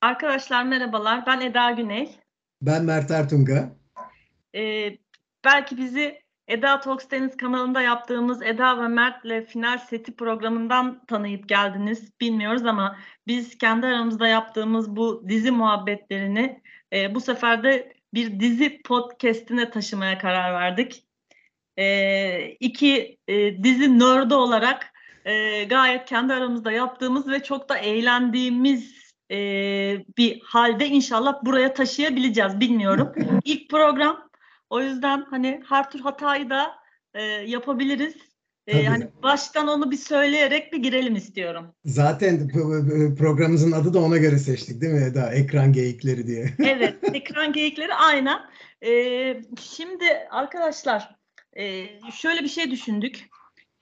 Arkadaşlar merhabalar. Ben Eda Güney. Ben Mert Ertunga. Ee, belki bizi Eda Talks Deniz kanalında yaptığımız Eda ve Mert'le final seti programından tanıyıp geldiniz. Bilmiyoruz ama biz kendi aramızda yaptığımız bu dizi muhabbetlerini e, bu sefer de bir dizi podcastine taşımaya karar verdik. E, iki e, dizi nerd'ü olarak e, gayet kendi aramızda yaptığımız ve çok da eğlendiğimiz e, bir halde inşallah buraya taşıyabileceğiz. Bilmiyorum. İlk program. O yüzden hani her tür hatayı da e, yapabiliriz. E, hani baştan onu bir söyleyerek bir girelim istiyorum. Zaten programımızın adı da ona göre seçtik değil mi Eda? Ekran geyikleri diye. evet, ekran geyikleri aynen. E, şimdi arkadaşlar e, şöyle bir şey düşündük.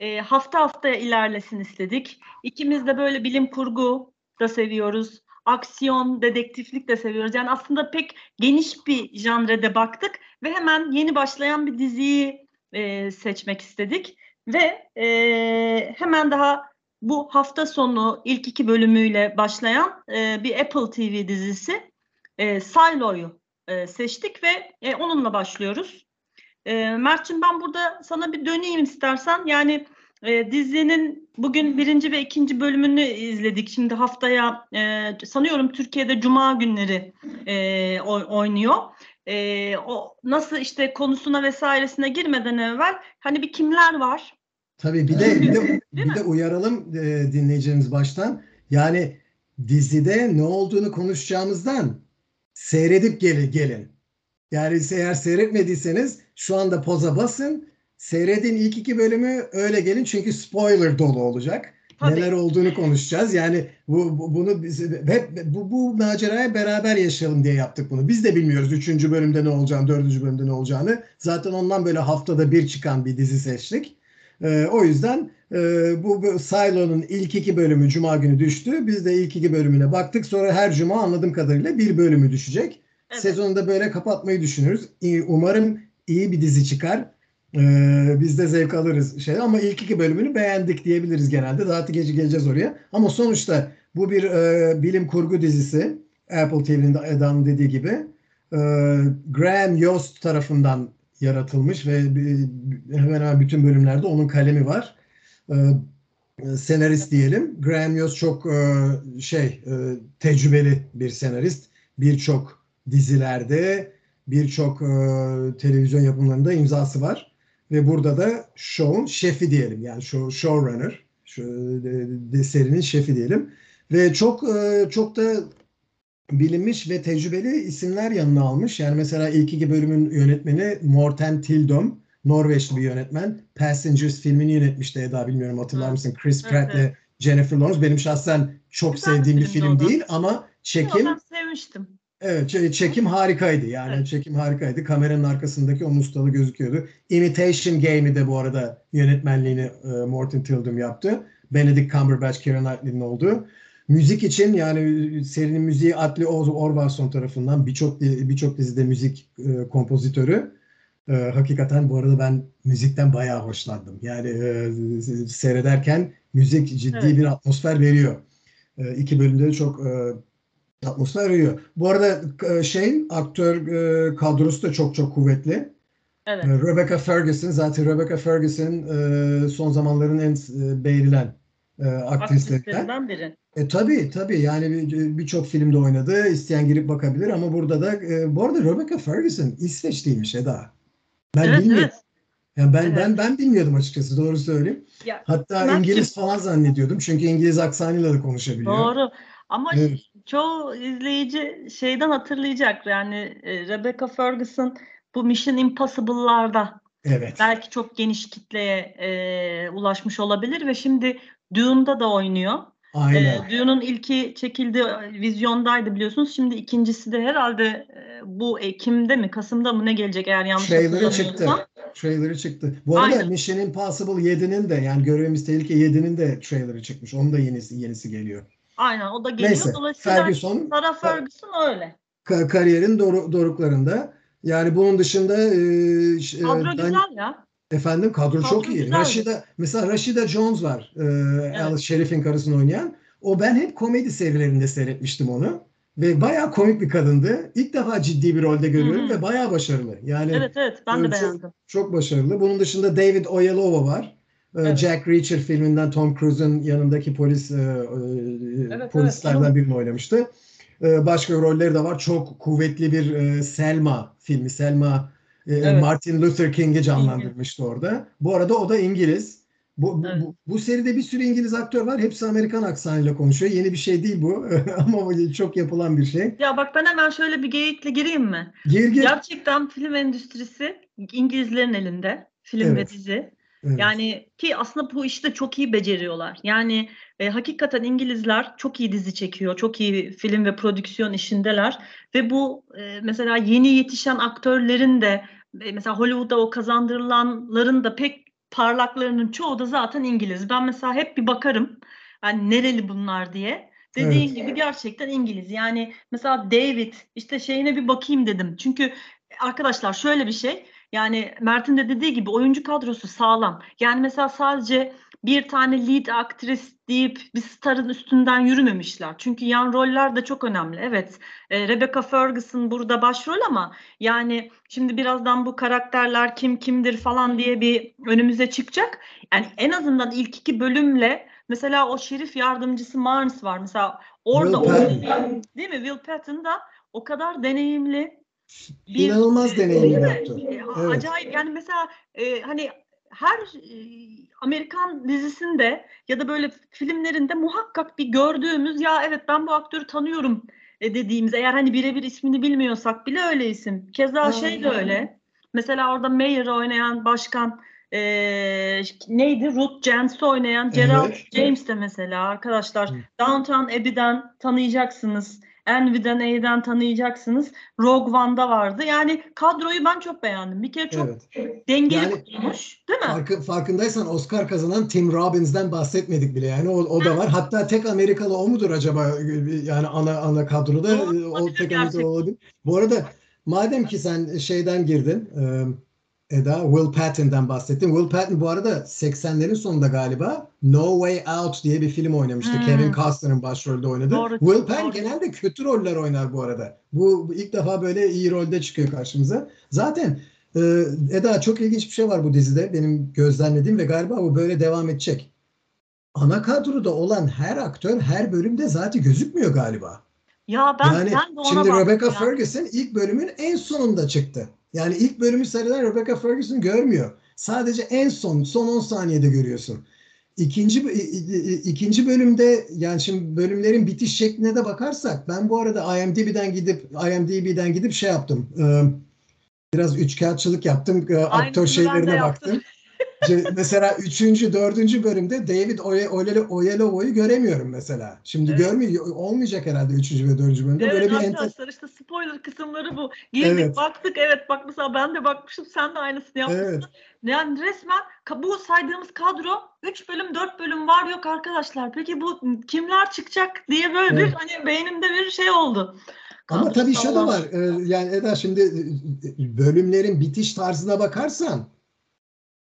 E, hafta haftaya ilerlesin istedik. İkimiz de böyle bilim kurgu da seviyoruz aksiyon, dedektiflik de seviyoruz. Yani aslında pek geniş bir janrede baktık ve hemen yeni başlayan bir diziyi e, seçmek istedik. Ve e, hemen daha bu hafta sonu ilk iki bölümüyle başlayan e, bir Apple TV dizisi e, Silo'yu e, seçtik ve e, onunla başlıyoruz. E, Mert'ciğim ben burada sana bir döneyim istersen. Yani e, dizinin bugün birinci ve ikinci bölümünü izledik. Şimdi haftaya e, sanıyorum Türkiye'de Cuma günleri e, oynuyor. E, o nasıl işte konusuna vesairesine girmeden evvel hani bir kimler var? Tabii bir de bir de, bir de uyaralım e, dinleyicilerimiz baştan. Yani dizide ne olduğunu konuşacağımızdan seyredip gelin gelin. Yani eğer seyretmediyseniz şu anda poza basın Seyredin ilk iki bölümü öyle gelin çünkü spoiler dolu olacak. Tabii. Neler olduğunu konuşacağız. Yani bu, bu bunu biz, hep bu, bu maceraya beraber yaşayalım diye yaptık bunu. Biz de bilmiyoruz üçüncü bölümde ne olacağını, dördüncü bölümde ne olacağını. Zaten ondan böyle haftada bir çıkan bir dizi seçtik. Ee, o yüzden e, bu, bu Silo'nun ilk iki bölümü Cuma günü düştü. Biz de ilk iki bölümüne baktık. Sonra her Cuma anladığım kadarıyla bir bölümü düşecek. Evet. Sezonu da böyle kapatmayı düşünüyoruz. Umarım iyi bir dizi çıkar. Ee, biz de zevk alırız şey ama ilk iki bölümünü beğendik diyebiliriz genelde. Daha gece geleceğiz oraya. Ama sonuçta bu bir e, bilim kurgu dizisi. Apple TV'nin de dediği gibi. E, Graham Yost tarafından yaratılmış ve hemen hemen bütün bölümlerde onun kalemi var. E, senarist diyelim. Graham Yost çok e, şey e, tecrübeli bir senarist. Birçok dizilerde, birçok e, televizyon yapımlarında imzası var. Ve burada da show'un şefi diyelim. Yani show, showrunner. Şu, de serinin şefi diyelim. Ve çok e, çok da bilinmiş ve tecrübeli isimler yanına almış. Yani mesela ilk iki bölümün yönetmeni Morten Tildom. Norveçli bir yönetmen. Passengers filmini yönetmişti Eda bilmiyorum hatırlar mısın? Chris Pratt ile evet. Jennifer Lawrence. Benim şahsen çok Güzel sevdiğim bir film değil ama çekim... Ben sevmiştim. Evet çekim harikaydı yani evet. çekim harikaydı. Kameranın arkasındaki o ustalığı gözüküyordu. Imitation Game'i de bu arada yönetmenliğini e, Morton Tildum yaptı. Benedict Cumberbatch, Keira Knightley'nin olduğu. Müzik için yani serinin müziği Atli Orvarson tarafından birçok birçok dizide müzik e, kompozitörü. E, hakikaten bu arada ben müzikten bayağı hoşlandım. Yani e, seyrederken müzik ciddi evet. bir atmosfer veriyor. E, iki bölümde de çok e, atmosfer arıyor. Bu arada e, şeyin aktör e, kadrosu da çok çok kuvvetli. Evet. E, Rebecca Ferguson zaten Rebecca Ferguson son zamanların en beğenilen aktrislerinden biri. E tabii tabii yani birçok bir filmde oynadı. İsteyen girip bakabilir ama burada da bu arada Rebecca Ferguson İsveçliymiş Eda. Ben evet, bilmiyordum. Evet. Yani ben evet. ben ben bilmiyordum açıkçası doğru söyleyeyim. Ya, Hatta İngiliz falan zannediyordum çünkü İngiliz aksanıyla da konuşabiliyor. Doğru. Ama evet. Çoğu izleyici şeyden hatırlayacak yani e, Rebecca Ferguson bu Mission Impossible'larda evet. belki çok geniş kitleye e, ulaşmış olabilir ve şimdi Dune'da da oynuyor. Aynen. E, Dune'un ilki çekildi, vizyondaydı biliyorsunuz. Şimdi ikincisi de herhalde e, bu Ekim'de mi, Kasım'da mı ne gelecek eğer yanlış Trailer'ı çıktı. Trailer'ı çıktı. Bu arada Aynen. Mission Impossible 7'nin de yani Görevimiz Tehlike 7'nin de trailer'ı çıkmış. Onun da yenisi yenisi geliyor. Aynen o da geliyor. Neyse, Dolayısıyla Ferguson, Sarah Ferguson öyle. Kariyerin doğru, doruklarında. Yani bunun dışında e, Kadro ben, güzel ya. Efendim kadro, Kadro çok iyi. güzeldi. Rashida mesela Rashida Jones var. Ee, Alice Sheriff'in karısını oynayan. O ben hep komedi serilerinde seyretmiştim onu. Ve bayağı komik bir kadındı. İlk defa ciddi bir rolde görüyorum Hı hı. ve bayağı başarılı. Yani Evet evet ben de Evet, çok- beğendim. çok başarılı. Bunun dışında David Oyelowo var. Ee, Evet. Jack Reacher filminden Tom Cruise'un yanındaki polis e, e, evet, polislerden onun- birini oynamıştı. Ee, başka rolleri de var. Çok kuvvetli bir e, Selma filmi. Selma Evet. Martin Luther King'i canlandırmıştı orada. Bu arada o da İngiliz. Bu, Evet. bu, bu seride bir sürü İngiliz aktör var. Hepsi Amerikan aksanıyla konuşuyor. Yeni bir şey değil bu. Ama çok yapılan bir şey. Ya bak ben hemen şöyle bir geyikle gireyim mi? Gir gir. Gerçekten film endüstrisi İngilizlerin elinde. Film Evet. ve dizi. Evet. Yani ki aslında bu işte çok iyi beceriyorlar. Yani e, hakikaten İngilizler çok iyi dizi çekiyor, çok iyi film ve prodüksiyon işindeler ve bu e, mesela yeni yetişen aktörlerin de e, mesela Hollywood'da o kazandırılanların da pek parlaklarının çoğu da zaten İngiliz. Ben mesela hep bir bakarım yani nereli bunlar diye. Dediğin Evet. gibi gerçekten İngiliz. Yani mesela David işte şeyine bir bakayım dedim. Çünkü arkadaşlar şöyle bir şey. Yani Mert'in de dediği gibi oyuncu kadrosu sağlam. Yani mesela sadece bir tane lead aktris deyip bir starın üstünden yürümemişler. Çünkü yan roller de çok önemli. Evet, e, Rebecca Ferguson burada başrol ama yani şimdi birazdan bu karakterler kim kimdir falan diye bir önümüze çıkacak. Yani en azından ilk iki bölümle mesela o şerif yardımcısı Marnes var. Mesela orada Will o değil mi? Will Patton da o kadar deneyimli bir İnanılmaz mi? aktör. E, Evet. Acayip yani mesela e, hani her e, Amerikan dizisinde ya da böyle filmlerinde muhakkak bir gördüğümüz ya evet ben bu aktörü tanıyorum e, dediğimiz eğer hani birebir ismini bilmiyorsak bile öyle isim. Keza şey de öyle. Mesela orada Mayor'ı oynayan başkan e, neydi? Ruth Jantz'ı oynayan Gerald Evet. James de mesela arkadaşlar Hı. Downton Abbey'den tanıyacaksınız. Envy'den A'den tanıyacaksınız. Rogue One'da vardı. Yani kadroyu ben çok beğendim. Bir kere çok Evet. dengeli Yani- kurulmuş, değil mi? Farkı, farkındaysan Oscar kazanan Tim Robbins'den bahsetmedik bile yani o, o da var. Hatta tek Amerikalı o mudur acaba yani ana ana kadroda Doğru, o olabilir tek. Amerikalı olabilir. Bu arada madem ki sen şeyden girdin e, Eda Will Patton'dan bahsettin. Will Patton bu arada 80'lerin sonunda galiba No Way Out diye bir film oynamıştı. Hmm. Kevin Costner'ın başrolde oynadı. Doğru, Will Patton doğru. genelde kötü roller oynar bu arada. Bu, ilk defa böyle iyi rolde çıkıyor karşımıza. Zaten ee, Eda çok ilginç bir şey var bu dizide benim gözlemlediğim ve galiba bu böyle devam edecek. Ana kadroda olan her aktör her bölümde zaten gözükmüyor galiba. Ya ben yani ben de ona şimdi Rebecca ya. Ferguson ilk bölümün en sonunda çıktı. Yani ilk bölümü seyreden Rebecca Ferguson görmüyor. Sadece en son son 10 saniyede görüyorsun. İkinci ikinci bölümde yani şimdi bölümlerin bitiş şekline de bakarsak ben bu arada IMDb'den gidip IMDb'den gidip şey yaptım. Biraz üçkağıtçılık yaptım. Ee, Aktör şeylerine baktım. Ce- mesela üçüncü, dördüncü bölümde David Oye- Oye- Oyelowo'yu göremiyorum mesela. Şimdi Evet. görmüyor olmayacak herhalde üçüncü ve dördüncü bölümde. Evet Böyle bir enter- arkadaşlar işte spoiler kısımları bu. Girdik Evet. baktık evet bak mesela ben de bakmışım sen de aynısını yapmışsın. Evet. Yani resmen bu saydığımız kadro 3 bölüm 4 bölüm var yok arkadaşlar. Peki bu kimler çıkacak diye böyle bir Evet. hani beynimde bir şey oldu. Ama Kadro tabii şu da var. e, Yani Eda şimdi e, bölümlerin bitiş tarzına bakarsan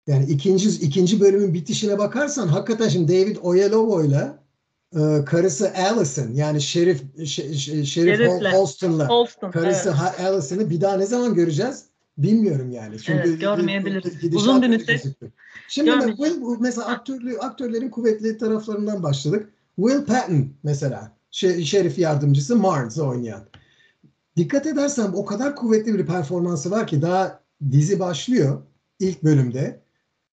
yani ikinci ikinci bölümün bitişine bakarsan hakikaten şimdi David Oyelowo'yla e, karısı Allison yani Şerif Şerif Şerif'le. Holston'la Holston. karısı evet. Allison'ı bir daha ne zaman göreceğiz? Bilmiyorum yani. Çünkü Evet, görmeyebiliriz. Uzun bir müddet. Şimdi görmeyeceğiz. Will, mesela aktörlü, aktörlerin kuvvetli taraflarından başladık. Will Patton mesela şe- şerif yardımcısı Marnes'ı oynayan. Dikkat edersen o kadar kuvvetli bir performansı var ki daha dizi başlıyor ilk bölümde.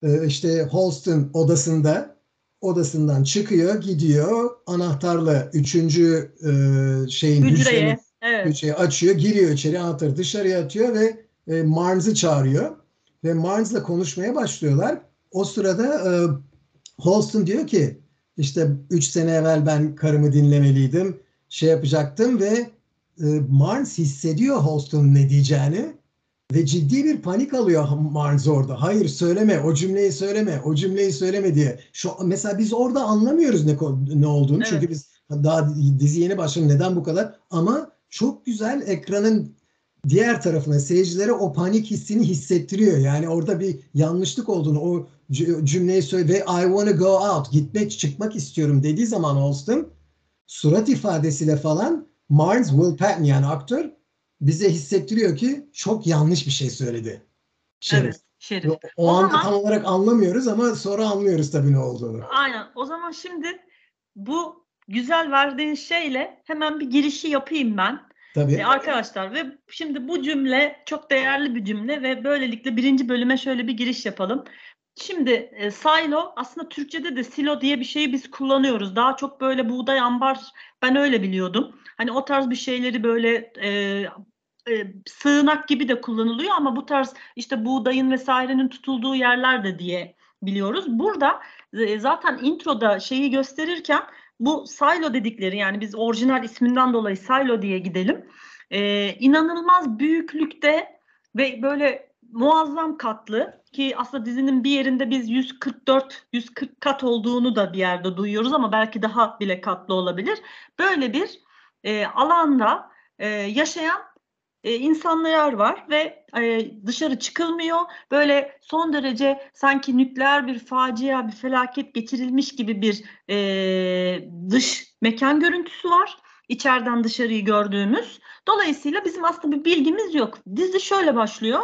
Ee, işte Holston odasında odasından çıkıyor, gidiyor anahtarla üçüncü e, şeyin Hücreye. Evet. şey açıyor, giriyor içeri, anahtarı dışarıya atıyor ve e, Marnes'ı çağırıyor. Ve Marnes'la konuşmaya başlıyorlar. O sırada e, Holston diyor ki işte 3 sene evvel ben karımı dinlemeliydim, şey yapacaktım ve e, Marnes hissediyor Holston'un ne diyeceğini ve ciddi bir panik alıyor Marnes orada. Hayır söyleme, o cümleyi söyleme, o cümleyi söyleme diye. Şu mesela biz orada anlamıyoruz ne ne olduğunu Evet. çünkü biz daha dizi yeni başladı neden bu kadar ama çok güzel ekranın diğer tarafına seyircilere o panik hissini hissettiriyor. Yani orada bir yanlışlık olduğunu o cümleyi söyle ve I want to go out gitmek çıkmak istiyorum dediği zaman Austin surat ifadesiyle falan Marnes Will Patton yani aktör bize hissettiriyor ki çok yanlış bir şey söyledi. Şerif. Evet. Şerif. O, o, o anda zaman, tam olarak anlamıyoruz ama sonra anlıyoruz tabii ne olduğunu. Aynen. O zaman şimdi bu güzel verdiğin şeyle hemen bir girişi yapayım ben. Tabii. Ee, arkadaşlar ve şimdi bu cümle çok değerli bir cümle ve böylelikle birinci bölüme şöyle bir giriş yapalım. Şimdi e, silo aslında Türkçe'de de silo diye bir şeyi biz kullanıyoruz. Daha çok böyle buğday ambar ben öyle biliyordum. Hani o tarz bir şeyleri böyle e, e, sığınak gibi de kullanılıyor ama bu tarz işte buğdayın vesairenin tutulduğu yerler de diye biliyoruz. Burada e, zaten introda şeyi gösterirken bu silo dedikleri yani biz orijinal isminden dolayı silo diye gidelim. E, inanılmaz büyüklükte ve böyle muazzam katlı ki aslında dizinin bir yerinde biz 144 140 kat olduğunu da bir yerde duyuyoruz ama belki daha bile katlı olabilir. Böyle bir e, alanda e, yaşayan e, insanlar var ve e, dışarı çıkılmıyor. Böyle son derece sanki nükleer bir facia, bir felaket geçirilmiş gibi bir e, dış mekan görüntüsü var. İçeriden dışarıyı gördüğümüz. Dolayısıyla bizim aslında bir bilgimiz yok. Dizi şöyle başlıyor.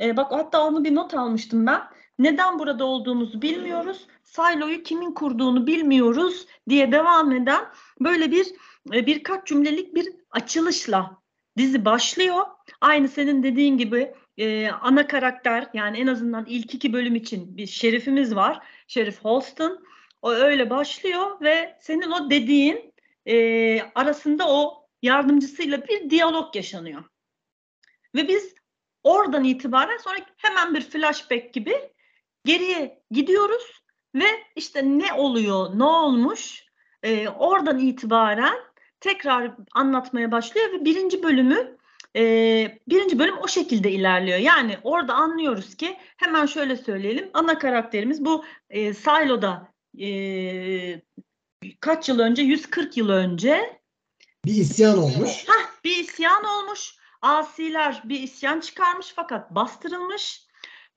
E, bak hatta onu bir not almıştım ben. Neden burada olduğumuzu bilmiyoruz. Silo'yu kimin kurduğunu bilmiyoruz diye devam eden böyle bir e, birkaç cümlelik bir açılışla dizi başlıyor. Aynı senin dediğin gibi e, ana karakter yani en azından ilk iki bölüm için bir şerifimiz var. Şerif Holston. O öyle başlıyor ve senin o dediğin e, arasında o yardımcısıyla bir diyalog yaşanıyor. Ve biz oradan itibaren sonra hemen bir flashback gibi geriye gidiyoruz ve işte ne oluyor, ne olmuş e, oradan itibaren tekrar anlatmaya başlıyor ve birinci bölümü e, birinci bölüm o şekilde ilerliyor. Yani orada anlıyoruz ki hemen şöyle söyleyelim ana karakterimiz bu e, Silo'da e, kaç yıl önce 140 yıl önce bir isyan olmuş. Hah, bir isyan olmuş. Asiler bir isyan çıkarmış fakat bastırılmış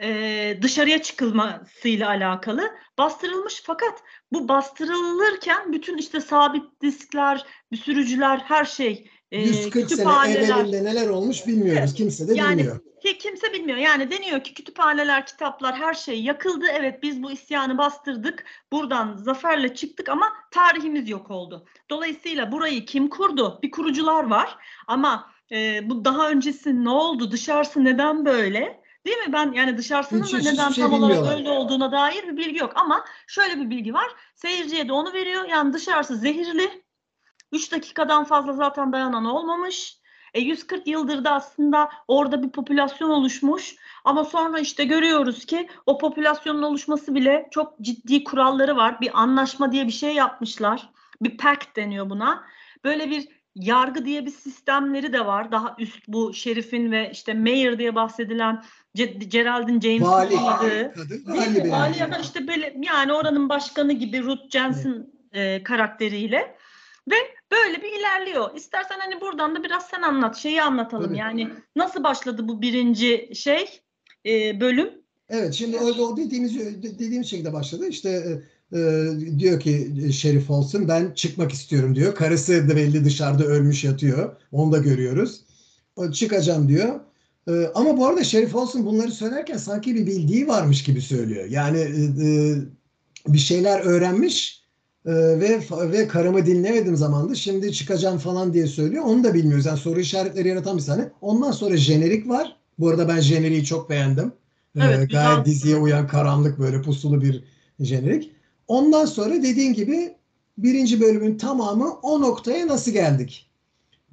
e, dışarıya çıkılmasıyla alakalı bastırılmış fakat bu bastırılırken bütün işte sabit diskler, sürücüler her şey e, 140 sene evvelinde neler olmuş bilmiyoruz. Evet. Kimse de yani, bilmiyor. Ki kimse bilmiyor. Yani deniyor ki kütüphaneler, kitaplar her şey yakıldı. Evet biz bu isyanı bastırdık. Buradan zaferle çıktık ama tarihimiz yok oldu. Dolayısıyla burayı kim kurdu? Bir kurucular var ama e, bu daha öncesi ne oldu? Dışarısı neden böyle? Değil mi? Ben yani dışarısının hiç, da neden şey tam olarak öyle olduğuna dair bir bilgi yok. Ama şöyle bir bilgi var. Seyirciye de onu veriyor. Yani dışarısı zehirli. 3 dakikadan fazla zaten dayanan olmamış. E 140 yıldır da aslında orada bir popülasyon oluşmuş. Ama sonra işte görüyoruz ki o popülasyonun oluşması bile çok ciddi kuralları var. Bir anlaşma diye bir şey yapmışlar. Bir pact deniyor buna. Böyle bir yargı diye bir sistemleri de var. Daha üst bu şerifin ve işte mayor diye bahsedilen Geraldine James vali, vali, vali, vali da işte böyle yani oranın başkanı gibi Ruth Jensen evet. e, karakteriyle ve böyle bir ilerliyor. İstersen hani buradan da biraz sen anlat, şeyi anlatalım. Tabii. Yani nasıl başladı bu birinci şey e, bölüm? Evet, şimdi o, o dediğimiz dediğimiz şekilde başladı. İşte e, e, diyor ki Şerif olsun ben çıkmak istiyorum diyor. Karısı da belli dışarıda ölmüş yatıyor. Onu da görüyoruz. O, çıkacağım diyor. E, ama bu arada Şerif olsun bunları söylerken sanki bir bildiği varmış gibi söylüyor. Yani e, e bir şeyler öğrenmiş ee, ve ve karımı dinlemedim zamandı. Şimdi çıkacağım falan diye söylüyor. Onu da bilmiyoruz. Yani soru işaretleri yaratan bir sahne. Ondan sonra jenerik var. Bu arada ben jeneriği çok beğendim. Ee, evet, ee, gayet diziye uyan karanlık böyle pusulu bir jenerik. Ondan sonra dediğin gibi birinci bölümün tamamı o noktaya nasıl geldik?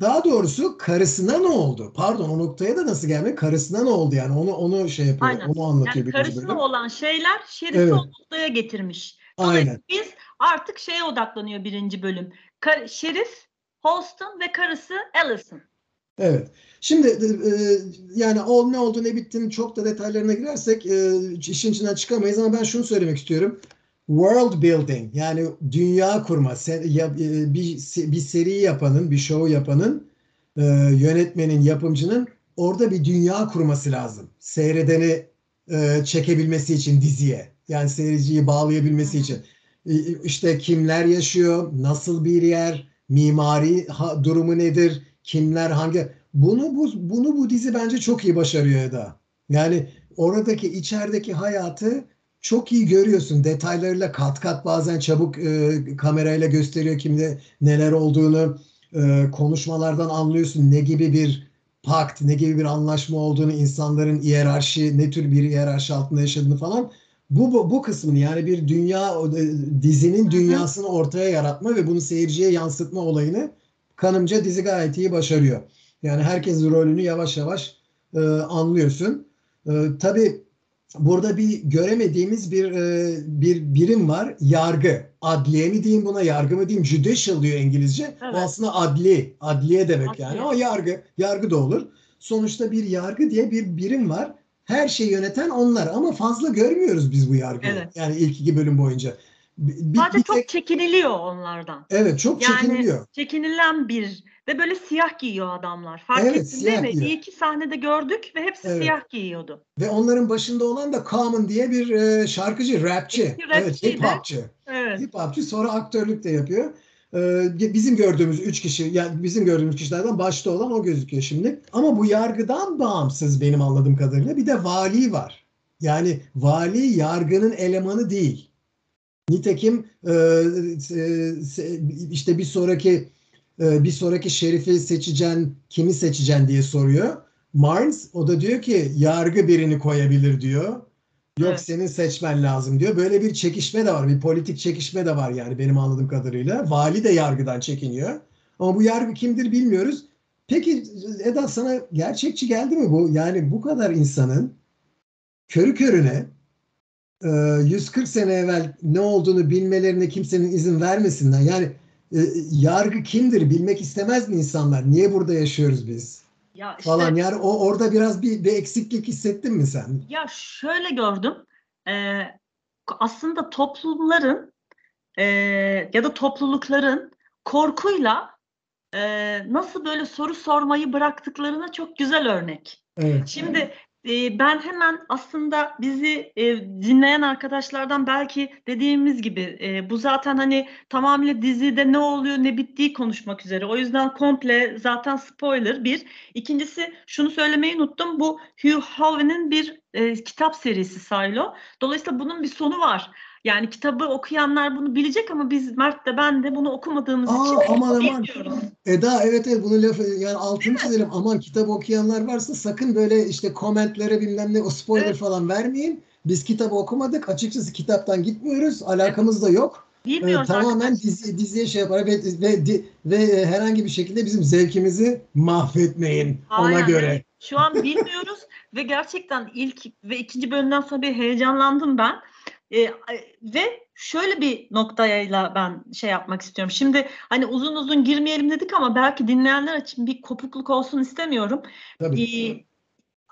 Daha doğrusu karısına ne oldu? Pardon o noktaya da nasıl gelmek? Karısına ne oldu yani? Onu onu şey yapıyor. Aynen. Onu anlatıyor yani karısına bölüm. olan şeyler şerifi evet. o noktaya getirmiş. Aynen. Biz artık şeye odaklanıyor birinci bölüm. Kar Şerif, Holston ve karısı Allison. Evet. Şimdi e, yani o ne oldu ne bittiğini çok da detaylarına girersek e, işin içinden çıkamayız ama ben şunu söylemek istiyorum. World building yani dünya kurma e, bir, bir seri yapanın bir show yapanın e, yönetmenin yapımcının orada bir dünya kurması lazım. Seyredeni e, çekebilmesi için diziye. Yani seyirciyi bağlayabilmesi için. İşte kimler yaşıyor, nasıl bir yer, mimari durumu nedir, kimler hangi bunu bu bunu bu dizi bence çok iyi başarıyor Eda. Yani oradaki içerideki hayatı çok iyi görüyorsun. Detaylarıyla kat kat bazen çabuk e, kamerayla gösteriyor kimde neler olduğunu. E, konuşmalardan anlıyorsun ne gibi bir pakt, ne gibi bir anlaşma olduğunu, insanların hiyerarşi, ne tür bir hiyerarşi altında yaşadığını falan. Bu, bu, bu kısmını yani bir dünya, e, dizinin dünyasını ortaya yaratma ve bunu seyirciye yansıtma olayını kanımca dizi gayet iyi başarıyor. Yani herkes rolünü yavaş yavaş e, anlıyorsun. E, tabii burada bir göremediğimiz bir e, bir birim var. Yargı. Adliye mi diyeyim buna, yargı mı diyeyim? Judicial diyor İngilizce. Evet. O aslında adli. Adliye demek adliye. yani. O yargı. Yargı da olur. Sonuçta bir yargı diye bir birim var. Her şeyi yöneten onlar ama fazla görmüyoruz biz bu yargıyı. Evet. Yani ilk iki bölüm boyunca. Bir, Sadece bir çok tek... çekiniliyor onlardan. Evet çok yani, çekiniliyor. çekinilen bir ve böyle siyah giyiyor adamlar. Fark evet, ettin değil mi? Giyiyor. İyi iki sahnede gördük ve hepsi evet. siyah giyiyordu. Ve onların başında olan da Common diye bir e, şarkıcı, rapçi. Evet, hip hopçı. Evet. Hip hopçı sonra aktörlük de yapıyor. Ee, bizim gördüğümüz üç kişi, yani bizim gördüğümüz kişilerden başta olan o gözüküyor şimdi. Ama bu yargıdan bağımsız benim anladığım kadarıyla bir de vali var. Yani vali yargının elemanı değil. Nitekim e, e, işte bir sonraki e, bir sonraki şerifi seçeceksin, kimi seçeceksin diye soruyor. Marnes o da diyor ki yargı birini koyabilir diyor. Yok evet. senin seçmen lazım diyor. Böyle bir çekişme de var. Bir politik çekişme de var yani benim anladığım kadarıyla. Vali de yargıdan çekiniyor. Ama bu yargı kimdir bilmiyoruz. Peki Eda sana gerçekçi geldi mi bu? Yani bu kadar insanın körü körüne 140 e, sene evvel ne olduğunu bilmelerine kimsenin izin vermesinden yani e, yargı kimdir bilmek istemez mi insanlar? Niye burada yaşıyoruz biz? Ya işte, falan yani o orada biraz bir, bir eksiklik hissettin mi sen? Ya şöyle gördüm. Ee, aslında toplumların e, ya da toplulukların korkuyla e, nasıl böyle soru sormayı bıraktıklarına çok güzel örnek. Evet. Şimdi ben hemen aslında bizi dinleyen arkadaşlardan belki dediğimiz gibi bu zaten hani tamamıyla dizide ne oluyor ne bittiği konuşmak üzere. O yüzden komple zaten spoiler bir. İkincisi şunu söylemeyi unuttum. Bu Hugh Howey'nin bir kitap serisi Silo. Dolayısıyla bunun bir sonu var. Yani kitabı okuyanlar bunu bilecek ama biz Mert de ben de bunu okumadığımız Aa, için aman aman. Eda evet evet bunu laf yani altını çizelim. Aman kitabı okuyanlar varsa sakın böyle işte komentlere bilmem ne o spoiler evet. falan vermeyin. Biz kitabı okumadık. Açıkçası kitaptan gitmiyoruz. Alakamız da yok. Bilmiyoruz ee, tamamen dizi, diziye şey yapar ve, ve, ve, ve herhangi bir şekilde bizim zevkimizi mahvetmeyin Aynen. ona göre. Şu an bilmiyoruz ve gerçekten ilk ve ikinci bölümden sonra bir heyecanlandım ben. E, ve şöyle bir noktayla ben şey yapmak istiyorum. Şimdi hani uzun uzun girmeyelim dedik ama belki dinleyenler için bir kopukluk olsun istemiyorum. Tabii. E,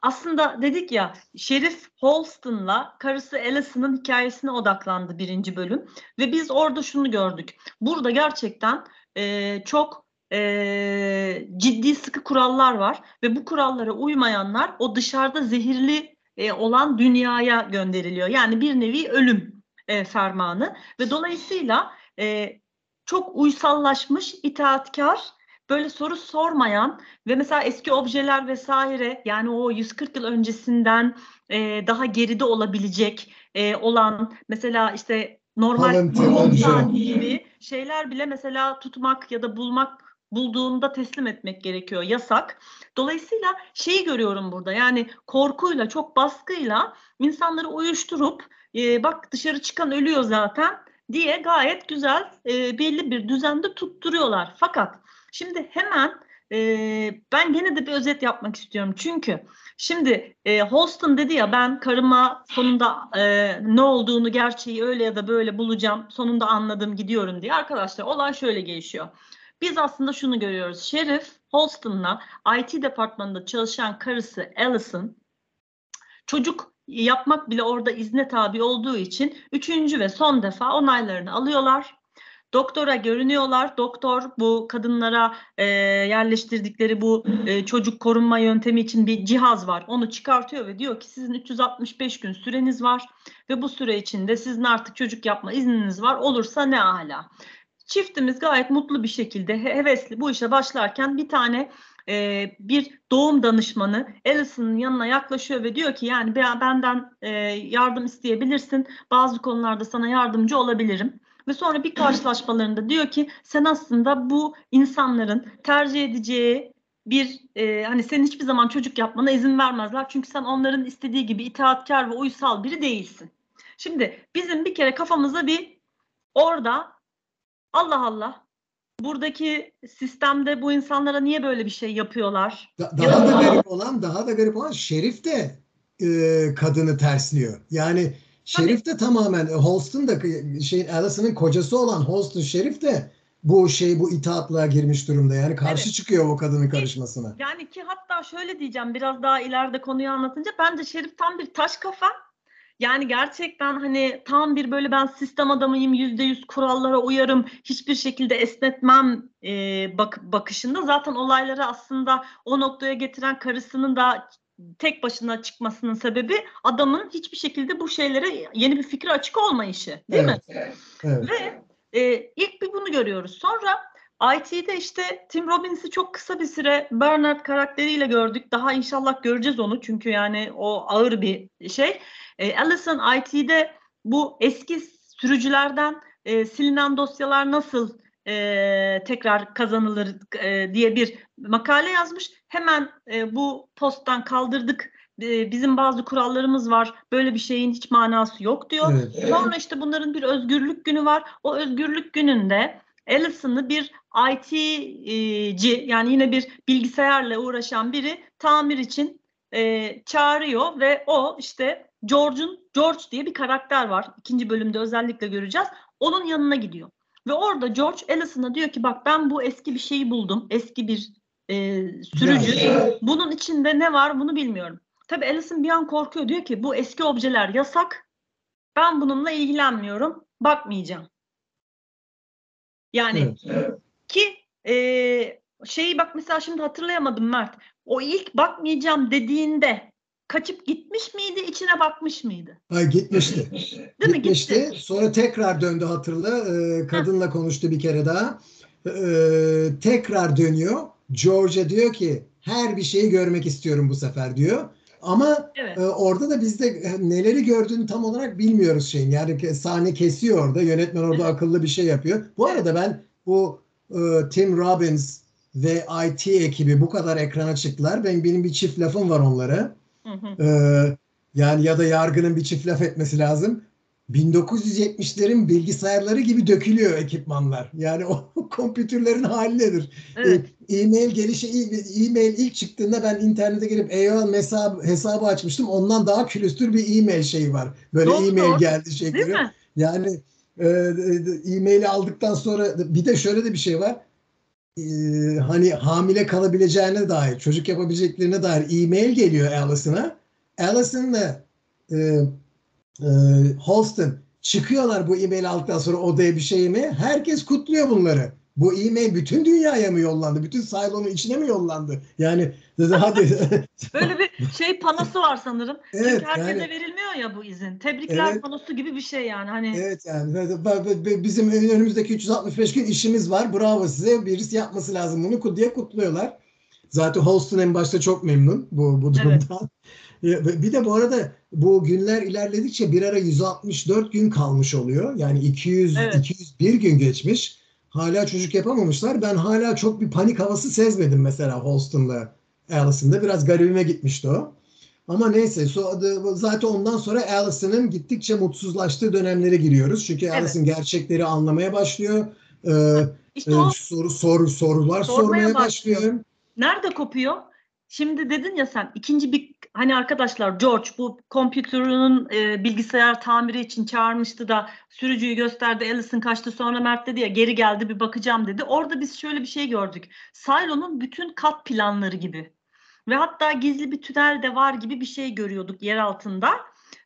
aslında dedik ya Şerif Holston'la karısı Allison'ın hikayesine odaklandı birinci bölüm. Ve biz orada şunu gördük. Burada gerçekten e, çok e, ciddi sıkı kurallar var. Ve bu kurallara uymayanlar o dışarıda zehirli e, olan dünyaya gönderiliyor. Yani bir nevi ölüm e, fermanı ve dolayısıyla e, çok uysallaşmış, itaatkar, böyle soru sormayan ve mesela eski objeler vesaire yani o 140 yıl öncesinden e, daha geride olabilecek e, olan mesela işte normal gibi şeyler bile mesela tutmak ya da bulmak bulduğunda teslim etmek gerekiyor. Yasak. Dolayısıyla şeyi görüyorum burada yani korkuyla çok baskıyla insanları uyuşturup e, bak dışarı çıkan ölüyor zaten diye gayet güzel e, belli bir düzende tutturuyorlar. Fakat şimdi hemen e, ben gene de bir özet yapmak istiyorum. Çünkü şimdi e, Holston dedi ya ben karıma sonunda e, ne olduğunu gerçeği öyle ya da böyle bulacağım. Sonunda anladım gidiyorum diye. Arkadaşlar olay şöyle gelişiyor. Biz aslında şunu görüyoruz. Şerif Holston'la IT departmanında çalışan karısı Allison çocuk yapmak bile orada izne tabi olduğu için üçüncü ve son defa onaylarını alıyorlar. Doktora görünüyorlar. Doktor bu kadınlara e, yerleştirdikleri bu e, çocuk korunma yöntemi için bir cihaz var. Onu çıkartıyor ve diyor ki sizin 365 gün süreniz var ve bu süre içinde sizin artık çocuk yapma izniniz var. Olursa ne ala. Çiftimiz gayet mutlu bir şekilde hevesli bu işe başlarken bir tane e, bir doğum danışmanı Alison'ın yanına yaklaşıyor ve diyor ki yani benden e, yardım isteyebilirsin. Bazı konularda sana yardımcı olabilirim. Ve sonra bir karşılaşmalarında diyor ki sen aslında bu insanların tercih edeceği bir e, hani senin hiçbir zaman çocuk yapmana izin vermezler. Çünkü sen onların istediği gibi itaatkar ve uysal biri değilsin. Şimdi bizim bir kere kafamıza bir orada Allah Allah buradaki sistemde bu insanlara niye böyle bir şey yapıyorlar? Da, daha da garip olan, daha da garip olan Şerif de e, kadını tersliyor. Yani Şerif de tamamen e, Holston da şeyin Alison'ın kocası olan Holston Şerif de bu şey bu itaatlığa girmiş durumda. Yani karşı evet. çıkıyor o kadının karışmasına. Yani ki hatta şöyle diyeceğim biraz daha ileride konuyu anlatınca bence Şerif tam bir taş kafa. Yani gerçekten hani tam bir böyle ben sistem adamıyım, yüzde yüz kurallara uyarım, hiçbir şekilde esnetmem e, bak bakışında. Zaten olayları aslında o noktaya getiren karısının da tek başına çıkmasının sebebi adamın hiçbir şekilde bu şeylere yeni bir fikri açık olmayışı değil evet, mi? Evet. Ve e, ilk bir bunu görüyoruz. Sonra IT'de işte Tim Robbins'i çok kısa bir süre Bernard karakteriyle gördük. Daha inşallah göreceğiz onu çünkü yani o ağır bir şey. E, Allison IT'de bu eski sürücülerden e, silinen dosyalar nasıl e, tekrar kazanılır e, diye bir makale yazmış. Hemen e, bu posttan kaldırdık. E, bizim bazı kurallarımız var. Böyle bir şeyin hiç manası yok diyor. Evet. Sonra işte bunların bir özgürlük günü var. O özgürlük gününde Allison'ı bir IT'ci yani yine bir bilgisayarla uğraşan biri tamir için e, çağırıyor ve o işte George'un George diye bir karakter var. İkinci bölümde özellikle göreceğiz. Onun yanına gidiyor. Ve orada George Allison'a diyor ki bak ben bu eski bir şeyi buldum. Eski bir e, sürücü. Bunun içinde ne var bunu bilmiyorum. Tabii Allison bir an korkuyor. Diyor ki bu eski objeler yasak. Ben bununla ilgilenmiyorum. Bakmayacağım. Yani evet. ki e, şeyi bak mesela şimdi hatırlayamadım Mert. O ilk bakmayacağım dediğinde kaçıp gitmiş miydi, içine bakmış mıydı? Hayır gitmişti. Değil gitmişti. mi? Gitti. Sonra tekrar döndü hatırla. Ee, kadınla konuştu bir kere daha. Ee, tekrar dönüyor. George'a diyor ki her bir şeyi görmek istiyorum bu sefer diyor. Ama evet. e, orada da biz de e, neleri gördüğünü tam olarak bilmiyoruz şeyin. Yani sahne kesiyor orada. Yönetmen orada akıllı bir şey yapıyor. Bu arada ben bu e, Tim Robbins ve IT ekibi bu kadar ekrana çıktılar. Ben benim bir çift lafım var onlara. Ee, yani ya da yargının bir çift laf etmesi lazım. 1970'lerin bilgisayarları gibi dökülüyor ekipmanlar. Yani o kompütürlerin halindedir. Evet. E, e-mail gelişi e-mail ilk çıktığında ben internete girip AOL hesabı, hesabı açmıştım. Ondan daha külüstür bir e-mail şeyi var. Böyle doğru, e-mail doğru. geldi şey Değil mi? Yani e, e-maili aldıktan sonra bir de şöyle de bir şey var e, hani hamile kalabileceğine dair, çocuk yapabileceklerine dair e-mail geliyor Allison'a. Allison'la e, e, Holston çıkıyorlar bu e-mail aldıktan sonra odaya bir şey mi? Herkes kutluyor bunları. Bu e-mail bütün dünyaya mı yollandı? Bütün Cylon'un içine mi yollandı? Yani hadi. Böyle bir şey panosu var sanırım. Evet, Çünkü herkese yani, verilmiyor ya bu izin. Tebrikler evet, panosu gibi bir şey yani. Hani Evet yani bizim önümüzdeki 365 gün işimiz var. Bravo size. Birisi yapması lazım bunu diye kutluyorlar. Zaten Holston en başta çok memnun bu bu durumdan. Evet. Bir de bu arada bu günler ilerledikçe bir ara 164 gün kalmış oluyor. Yani 200 evet. 201 gün geçmiş hala çocuk yapamamışlar. Ben hala çok bir panik havası sezmedim mesela Holston'la Allison'da. Biraz garibime gitmişti o. Ama neyse zaten ondan sonra Allison'ın gittikçe mutsuzlaştığı dönemlere giriyoruz. Çünkü evet. Allison gerçekleri anlamaya başlıyor. Ee, işte e, soru soru sorular sormaya, başlıyor. başlıyor. Nerede kopuyor? Şimdi dedin ya sen ikinci bir hani arkadaşlar George bu kompütürünün e, bilgisayar tamiri için çağırmıştı da sürücüyü gösterdi. Allison kaçtı sonra Mert dedi ya geri geldi bir bakacağım dedi. Orada biz şöyle bir şey gördük. Silo'nun bütün kat planları gibi. Ve hatta gizli bir tünel de var gibi bir şey görüyorduk yer altında.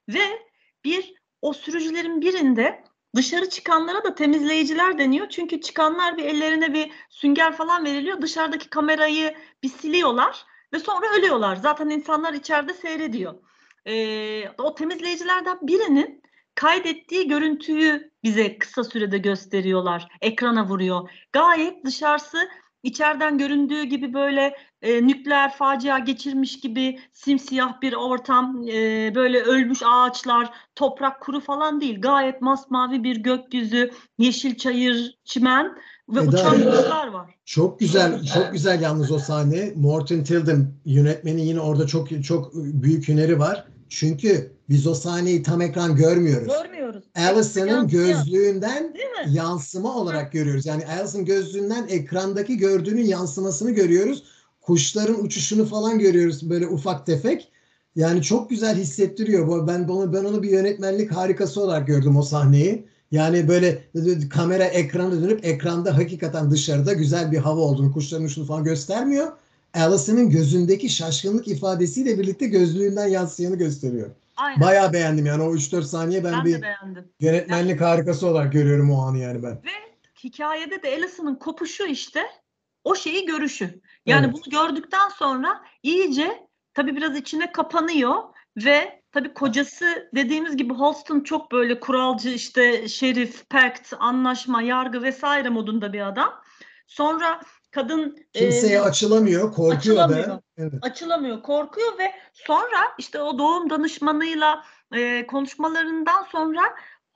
Ve bir o sürücülerin birinde Dışarı çıkanlara da temizleyiciler deniyor. Çünkü çıkanlar bir ellerine bir sünger falan veriliyor. Dışarıdaki kamerayı bir siliyorlar ve sonra ölüyorlar. Zaten insanlar içeride seyrediyor. Ee, o temizleyicilerden birinin kaydettiği görüntüyü bize kısa sürede gösteriyorlar. Ekrana vuruyor. Gayet dışarısı içeriden göründüğü gibi böyle e, nükleer facia geçirmiş gibi simsiyah bir ortam, e, böyle ölmüş ağaçlar, toprak kuru falan değil. Gayet masmavi bir gökyüzü, yeşil çayır, çimen ve Eda, uçan kuşlar var. Çok güzel, çok güzel yalnız o sahne. Morton Tilden yönetmeni yine orada çok çok büyük hüneri var. Çünkü biz o sahneyi tam ekran görmüyoruz. Görmüyoruz. Alison'ın gözlüğünden yansıma olarak görüyoruz. Yani Alison gözlüğünden ekrandaki gördüğünün yansımasını görüyoruz. Kuşların uçuşunu falan görüyoruz böyle ufak tefek. Yani çok güzel hissettiriyor. Ben onu ben onu bir yönetmenlik harikası olarak gördüm o sahneyi. Yani böyle kamera ekrana dönüp ekranda hakikaten dışarıda güzel bir hava olduğunu, kuşların uçuşunu falan göstermiyor. Alison'ın gözündeki şaşkınlık ifadesiyle birlikte gözlüğünden yansıyanı gösteriyor. Aynen. Bayağı beğendim yani o 3-4 saniye ben, ben bir beğendim. yönetmenlik yani, harikası olarak görüyorum o anı yani ben. Ve hikayede de Alison'ın kopuşu işte o şeyi görüşü. Yani evet. bunu gördükten sonra iyice tabii biraz içine kapanıyor ve tabii kocası dediğimiz gibi Holston çok böyle kuralcı işte şerif, pact, anlaşma, yargı vesaire modunda bir adam. Sonra kadın kimseye e, açılamıyor, korkuyor açılamıyor, da. Evet. Açılamıyor, korkuyor ve sonra işte o doğum danışmanıyla e, konuşmalarından sonra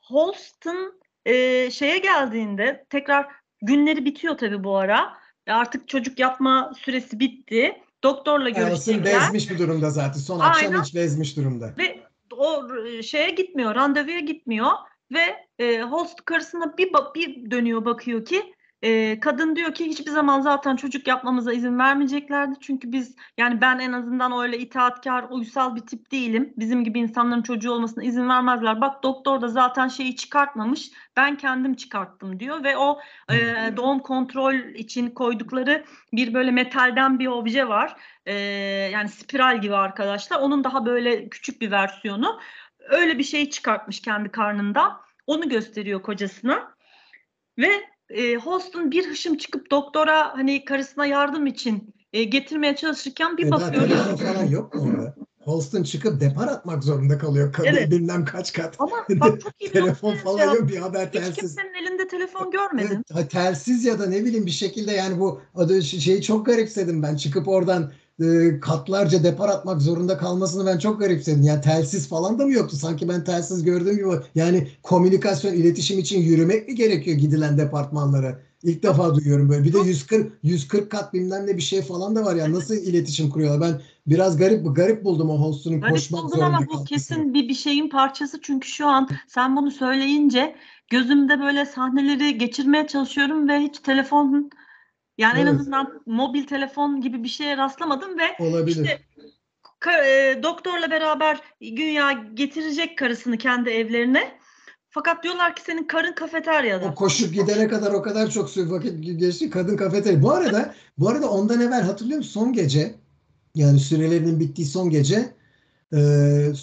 Holston e, şeye geldiğinde tekrar günleri bitiyor tabii bu ara. Artık çocuk yapma süresi bitti. Doktorla görüşecekler. Alison bezmiş bir durumda zaten. Son Aynen. akşam hiç bezmiş durumda. Ve o şeye gitmiyor, randevuya gitmiyor ve e, host karısına bir, bir dönüyor bakıyor ki e, kadın diyor ki hiçbir zaman zaten çocuk yapmamıza izin vermeyeceklerdi. Çünkü biz yani ben en azından öyle itaatkar, uysal bir tip değilim. Bizim gibi insanların çocuğu olmasına izin vermezler. Bak doktor da zaten şeyi çıkartmamış. Ben kendim çıkarttım diyor ve o e, doğum kontrol için koydukları bir böyle metalden bir obje var. E, yani spiral gibi arkadaşlar. Onun daha böyle küçük bir versiyonu. Öyle bir şey çıkartmış kendi karnında. Onu gösteriyor kocasına. Ve e, Holston bir hışım çıkıp doktora hani karısına yardım için e, getirmeye çalışırken bir bakıyor. Telefon falan yok mu orada? Holston çıkıp depar atmak zorunda kalıyor. Kadın evet. bilmem kaç kat. Ama bak çok iyi. telefon falan yok bir haber telsiz. Hiç kimsenin elinde telefon görmedim. Evet, telsiz ya da ne bileyim bir şekilde yani bu şeyi çok garipsedim ben. Çıkıp oradan e, katlarca depar atmak zorunda kalmasını ben çok garipsedim. Yani telsiz falan da mı yoktu? Sanki ben telsiz gördüğüm gibi. Yani komünikasyon, iletişim için yürümek mi gerekiyor gidilen departmanlara? İlk defa duyuyorum böyle. Bir de 140 140 kat bilmem ne bir şey falan da var ya. Nasıl iletişim kuruyorlar? Ben biraz garip garip buldum o hostunun koşmak zorunda ama bu kesin bir bir şeyin parçası çünkü şu an sen bunu söyleyince gözümde böyle sahneleri geçirmeye çalışıyorum ve hiç telefon yani evet. en azından mobil telefon gibi bir şeye rastlamadım ve Olabilir. işte e, doktorla beraber güya getirecek karısını kendi evlerine. Fakat diyorlar ki senin karın kafeteryada. O koşup gidene kadar o kadar çok vakit geçti kadın kafeterya. Bu arada bu arada ondan evvel hatırlıyor musun son gece yani sürelerinin bittiği son gece e,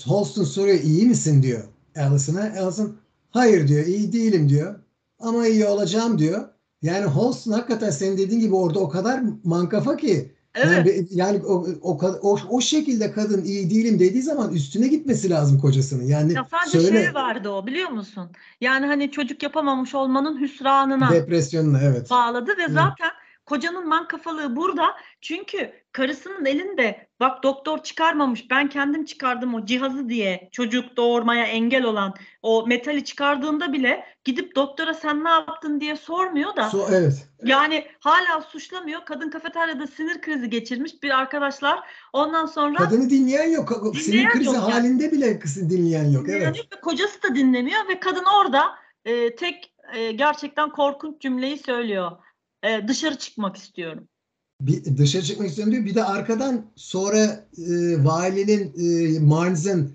Holston soruyor iyi misin diyor Alison'a. Alison hayır diyor iyi değilim diyor ama iyi olacağım diyor. Yani Holston hakikaten senin dediğin gibi orada o kadar mankafa ki. Evet. Yani, yani o, o, o, o şekilde kadın iyi değilim dediği zaman üstüne gitmesi lazım kocasının. Yani ya sadece söyle. şey vardı o biliyor musun? Yani hani çocuk yapamamış olmanın hüsranına. Depresyonuna evet. Bağladı ve evet. zaten kocanın mankafalığı burada. Çünkü karısının elinde bak doktor çıkarmamış ben kendim çıkardım o cihazı diye çocuk doğurmaya engel olan o metali çıkardığında bile gidip doktora sen ne yaptın diye sormuyor da. So, evet. Yani hala suçlamıyor. Kadın kafeteryada sinir krizi geçirmiş bir arkadaşlar. Ondan sonra Kadını dinleyen yok. Dinleyen sinir krizi yok halinde yani. bile dinleyen yok. Dinleyen evet. Yok kocası da dinlemiyor ve kadın orada e, tek e, gerçekten korkunç cümleyi söylüyor. E, dışarı çıkmak istiyorum bir dışarı çıkmak istiyorum diyor. Bir de arkadan sonra e, valinin e, Marnes'ın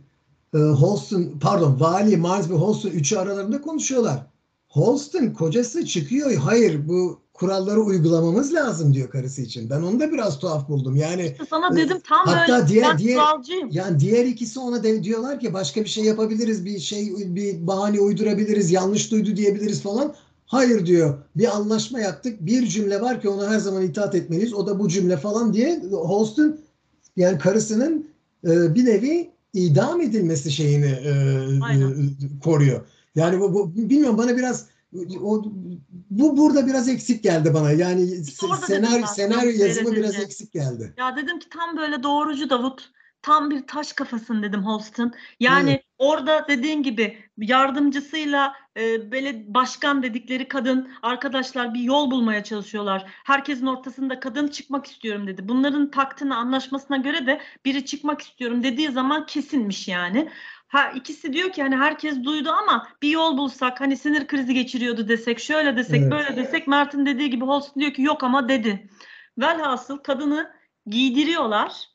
e, Holston pardon vali Marnes ve Holston üçü aralarında konuşuyorlar. Holston kocası çıkıyor. Hayır bu kuralları uygulamamız lazım diyor karısı için. Ben onu da biraz tuhaf buldum. Yani İşte sana dedim tam hatta böyle diğer ben diğer kuralcıyım. yani diğer ikisi ona de, diyorlar ki başka bir şey yapabiliriz, bir şey bir bahane uydurabiliriz, yanlış duydu diyebiliriz falan. Hayır diyor. Bir anlaşma yaptık. Bir cümle var ki ona her zaman itaat etmeliyiz. O da bu cümle falan diye Holston yani karısının e, bir nevi idam edilmesi şeyini e, Aynen. e, koruyor. Yani bu, bu bilmiyorum bana biraz o, bu burada biraz eksik geldi bana. Yani senaryo senaryo yazımı biraz eksik geldi. Ya dedim ki tam böyle doğrucu Davut. Tam bir taş kafasın dedim Holston. Yani Evet. orada dediğin gibi yardımcısıyla e, böyle başkan dedikleri kadın arkadaşlar bir yol bulmaya çalışıyorlar. Herkesin ortasında kadın çıkmak istiyorum dedi. Bunların paktına anlaşmasına göre de biri çıkmak istiyorum dediği zaman kesinmiş yani. Ha ikisi diyor ki hani herkes duydu ama bir yol bulsak hani sinir krizi geçiriyordu desek şöyle desek Evet. böyle desek Mert'in dediği gibi Holston diyor ki yok ama dedi. Velhasıl kadını giydiriyorlar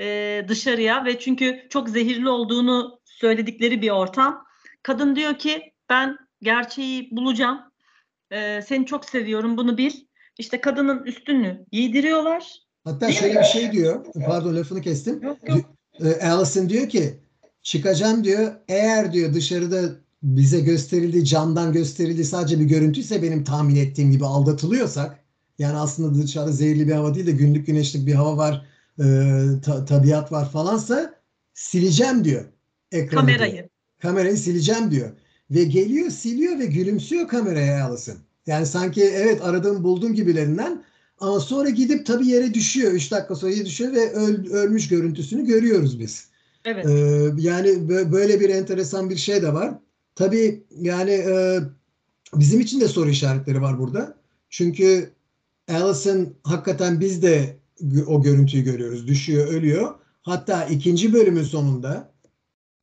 e, dışarıya ve çünkü çok zehirli olduğunu söyledikleri bir ortam. Kadın diyor ki ben gerçeği bulacağım. E, seni çok seviyorum bunu bil. İşte kadının üstünü giydiriyorlar. Hatta Değil şöyle mi? bir şey diyor. Pardon lafını kestim. Yok yok. Allison diyor ki çıkacağım diyor. Eğer diyor dışarıda bize gösterildiği camdan gösterildiği sadece bir görüntüyse benim tahmin ettiğim gibi aldatılıyorsak yani aslında dışarıda zehirli bir hava değil de günlük güneşlik bir hava var e, ta- tabiat var falansa sileceğim diyor ekranı diyor. Kamerayı. Kamerayı sileceğim diyor. Ve geliyor siliyor ve gülümsüyor kameraya Allison. Yani sanki evet aradığım buldum gibilerinden ama sonra gidip tabii yere düşüyor. 3 dakika sonra yere düşüyor ve öl- ölmüş görüntüsünü görüyoruz biz. Evet. Ee, yani bö- böyle bir enteresan bir şey de var. Tabii yani e, bizim için de soru işaretleri var burada. Çünkü Allison hakikaten biz de o görüntüyü görüyoruz. Düşüyor, ölüyor. Hatta ikinci bölümün sonunda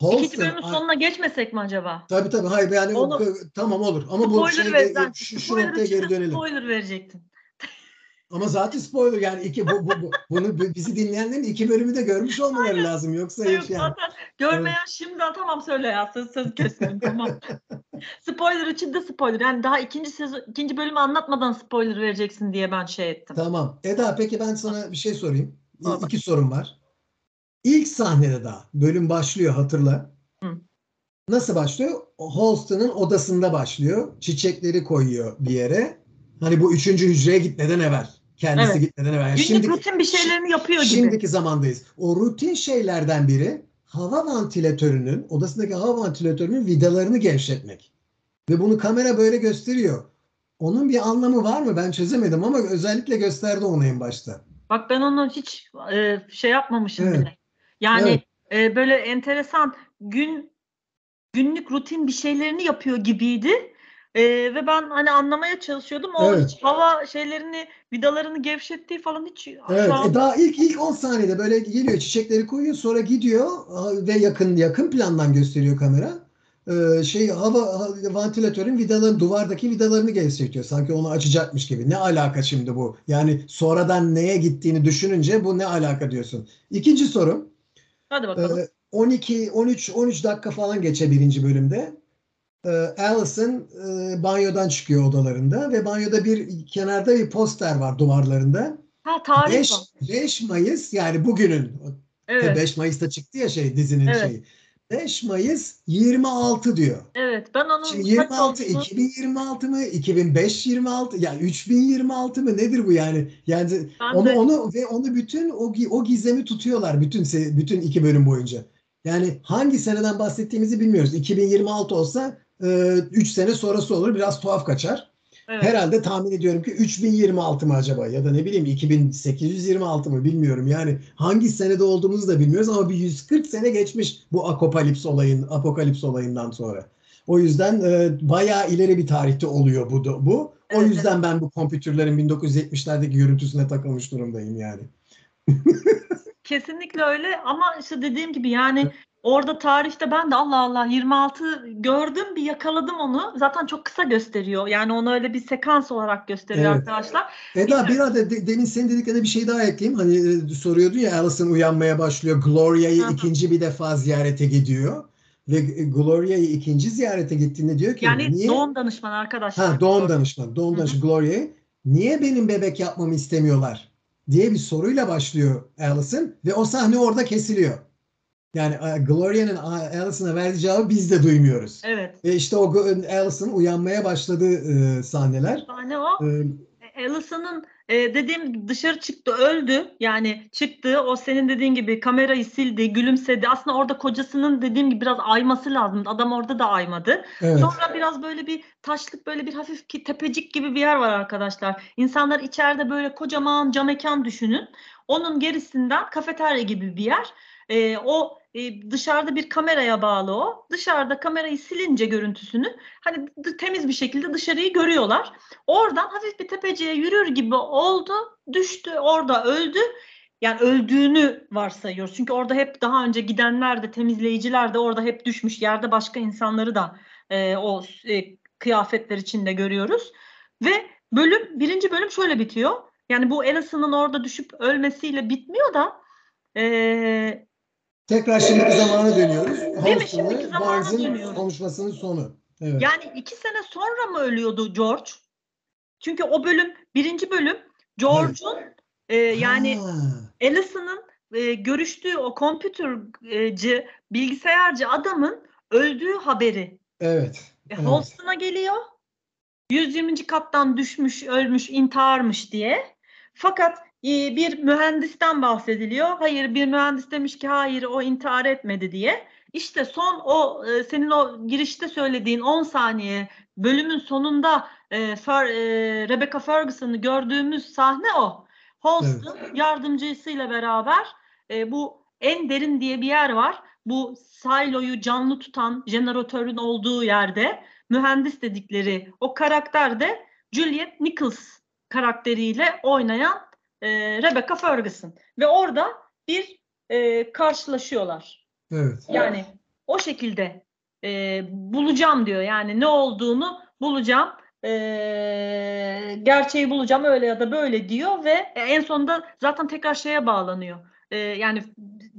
İkinci Holston- bölümün sonuna geçmesek mi acaba? Tabii tabii hayır yani Onu- tamam olur ama bu şey sen şu, şu noktaya geri dönelim. Spoiler verecektin. Ama zaten spoiler yani iki bu, bu, bu- bunu bizi dinleyenlerin iki bölümü de görmüş olmaları lazım yoksa Yok hiç yani. zaten görmeyen şimdi tamam söyle ya söz, söz kesmeyin tamam. spoiler için de spoiler. Yani daha ikinci sezon ikinci bölümü anlatmadan spoiler vereceksin diye ben şey ettim. Tamam. Eda peki ben sana bir şey sorayım. Bak. İki sorum var. İlk sahnede daha bölüm başlıyor hatırla. Hı. Nasıl başlıyor? Holston'ın odasında başlıyor. Çiçekleri koyuyor bir yere. Hani bu üçüncü hücreye gitmeden evvel. Kendisi Evet. gitmeden evvel. Yani Günlük şimdiki- rutin bir şeylerini yapıyor gibi. Şimdiki zamandayız. O rutin şeylerden biri hava vantilatörünün, odasındaki hava vantilatörünün vidalarını gevşetmek. Ve bunu kamera böyle gösteriyor. Onun bir anlamı var mı? Ben çözemedim ama özellikle gösterdi onu en başta. Bak ben onu hiç e, şey yapmamışım Evet. bile. Yani e, böyle enteresan gün günlük rutin bir şeylerini yapıyor gibiydi. E, ve ben hani anlamaya çalışıyordum. O Evet. hava şeylerini, vidalarını gevşettiği falan hiç Evet, şu an e daha ilk ilk 10 saniyede böyle geliyor, çiçekleri koyuyor, sonra gidiyor ve yakın yakın plandan gösteriyor kamera. Ee, şey hava ha- vantilatörün vidaları duvardaki vidalarını gevşetiyor. Sanki onu açacakmış gibi. Ne alaka şimdi bu? Yani sonradan neye gittiğini düşününce bu ne alaka diyorsun. İkinci sorum. hadi bakalım. Ee, 12 13 13 dakika falan geçe birinci bölümde. Ee, Allison e, banyodan çıkıyor odalarında ve banyoda bir kenarda bir poster var duvarlarında. ha tarih 5, var. 5 Mayıs yani bugünün Evet. 5 Mayıs'ta çıktı ya şey dizinin Evet. şeyi. 5 Mayıs 26 diyor. Evet. Ben onun Şimdi kaç 26 olduğunu- 2026 mı 2005 26 yani 3026 mı nedir bu yani? Yani Ben onu de- onu ve onu bütün o o gizemi tutuyorlar bütün bütün iki bölüm boyunca. Yani hangi seneden bahsettiğimizi bilmiyoruz. 2026 olsa 3 sene sonrası olur biraz tuhaf kaçar. evet. Herhalde tahmin ediyorum ki 3026 mı acaba ya da ne bileyim 2826 mı bilmiyorum. Yani hangi senede olduğumuzu da bilmiyoruz ama bir 140 sene geçmiş bu apokalips olayın apokalips olayından sonra. O yüzden e, bayağı ileri bir tarihte oluyor bu bu. O Evet, yüzden ben bu kompütürlerin 1970'lerdeki görüntüsüne takılmış durumdayım yani. Kesinlikle öyle ama işte dediğim gibi yani orada tarihte ben de Allah Allah 26 gördüm bir yakaladım onu. Zaten çok kısa gösteriyor. Yani onu öyle bir sekans olarak gösteriyor Evet. arkadaşlar. Eda bir arada de- demin senin dediklerine bir şey daha ekleyeyim. Hani e, soruyordun ya Alison uyanmaya başlıyor. Gloria'yı ikinci bir defa ziyarete gidiyor. Ve Gloria'yı ikinci ziyarete gittiğinde diyor ki Yani niye? doğum danışmanı arkadaşlar. Ha doğum danışmanı. Doğum danışmanı Gloria'yı. niye benim bebek yapmamı istemiyorlar diye bir soruyla başlıyor Alison ve o sahne orada kesiliyor. Yani e, Gloria'nın Alison'a verdiği cevabı biz de duymuyoruz. Evet. Ve işte o Alison uyanmaya başladığı e, sahneler. Sahne o. Ee, Alison'ın e, dediğim dışarı çıktı öldü. Yani çıktı o senin dediğin gibi kamerayı sildi, gülümsedi. Aslında orada kocasının dediğim gibi biraz ayması lazım. Adam orada da aymadı. Evet. Sonra biraz böyle bir taşlık böyle bir hafif ki tepecik gibi bir yer var arkadaşlar. İnsanlar içeride böyle kocaman cam mekan düşünün. Onun gerisinden kafeterya gibi bir yer. E, o e, dışarıda bir kameraya bağlı o. Dışarıda kamerayı silince görüntüsünü hani temiz bir şekilde dışarıyı görüyorlar. Oradan hafif bir tepeciye yürür gibi oldu, düştü, orada öldü. Yani öldüğünü varsayıyoruz. Çünkü orada hep daha önce gidenler de temizleyiciler de orada hep düşmüş. Yerde başka insanları da e, o e, kıyafetler içinde görüyoruz. Ve bölüm birinci bölüm şöyle bitiyor. Yani bu Alison'ın orada düşüp ölmesiyle bitmiyor da e, Tekrar şimdiki zamana dönüyoruz. Değil mi? Şimdiki zamana dönüyoruz. konuşmasının sonu. Evet. Yani iki sene sonra mı ölüyordu George? Çünkü o bölüm, birinci bölüm George'un evet. e, yani Alison'ın e, görüştüğü o kompütürcü, bilgisayarcı adamın öldüğü haberi. Evet. E, evet. Holston'a geliyor. 120. kattan düşmüş, ölmüş, intiharmış diye. Fakat bir mühendisten bahsediliyor. Hayır bir mühendis demiş ki hayır o intihar etmedi diye. İşte son o e, senin o girişte söylediğin 10 saniye bölümün sonunda e, Fer, e, Rebecca Ferguson'ı gördüğümüz sahne o. Holston evet. yardımcısıyla beraber e, bu en derin diye bir yer var. Bu siloyu canlı tutan jeneratörün olduğu yerde mühendis dedikleri o karakter de Juliet Nichols karakteriyle oynayan e, Rebecca Ferguson ve orada bir e, karşılaşıyorlar. Evet. Yani o şekilde e, bulacağım diyor. Yani ne olduğunu bulacağım. E, gerçeği bulacağım öyle ya da böyle diyor ve en sonunda zaten tekrar şeye bağlanıyor. E, yani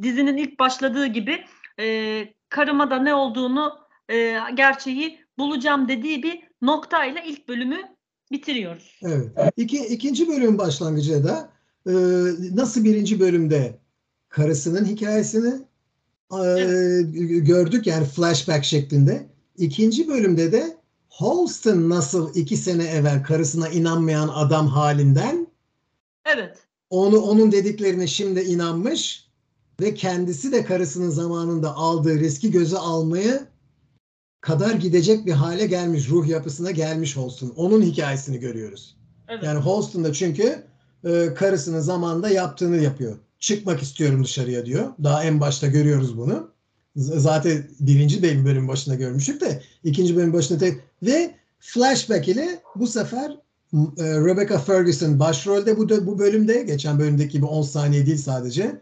dizinin ilk başladığı gibi e, karıma da ne olduğunu e, gerçeği bulacağım dediği bir noktayla ilk bölümü bitiriyoruz. Evet. İki, ikinci bölüm başlangıcı da e, nasıl birinci bölümde karısının hikayesini e, gördük yani flashback şeklinde. İkinci bölümde de Holston nasıl iki sene evvel karısına inanmayan adam halinden evet. onu onun dediklerine şimdi inanmış ve kendisi de karısının zamanında aldığı riski göze almayı kadar gidecek bir hale gelmiş, ruh yapısına gelmiş Holston. Onun hikayesini görüyoruz. Evet. Yani Holston da çünkü e, karısının zamanında yaptığını yapıyor. Çıkmak istiyorum dışarıya diyor. Daha en başta görüyoruz bunu. Zaten birinci bölüm başında görmüştük de ikinci bölüm başında tek ve flashback ile bu sefer e, Rebecca Ferguson başrolde bu bu bölümde geçen bölümdeki gibi 10 saniye değil sadece.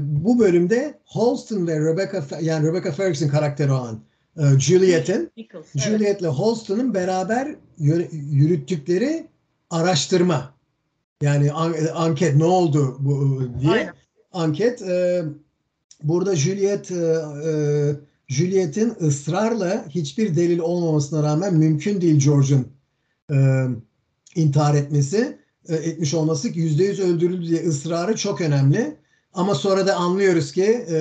Bu bölümde Holston ve Rebecca yani Rebecca Ferguson karakteri olan Juliet'in Juliet'le Holston'un beraber yürüttükleri araştırma yani an, anket ne oldu bu diye. Aynen. Anket e, burada Juliet e, e, Juliet'in ısrarla hiçbir delil olmamasına rağmen mümkün değil George'un e, intihar etmesi e, etmiş olması yüzde yüz öldürüldü diye ısrarı çok önemli. Ama sonra da anlıyoruz ki e,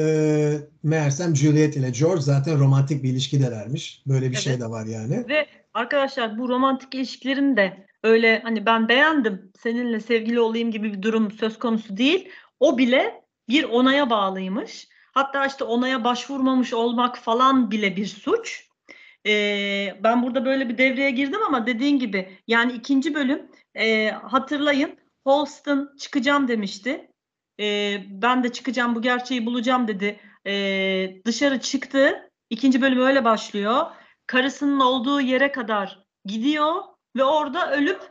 meğersem Juliet ile George zaten romantik bir ilişkidelermiş. Böyle bir şey evet. şey de var yani. Ve arkadaşlar bu romantik ilişkilerin de öyle hani ben beğendim seninle sevgili olayım gibi bir durum söz konusu değil. O bile bir onaya bağlıymış. Hatta işte onaya başvurmamış olmak falan bile bir suç. Ee, ben burada böyle bir devreye girdim ama dediğin gibi yani ikinci bölüm e, hatırlayın Holston çıkacağım demişti. E, ben de çıkacağım bu gerçeği bulacağım dedi. E, dışarı çıktı. İkinci bölüm öyle başlıyor. Karısının olduğu yere kadar gidiyor ve orada ölüp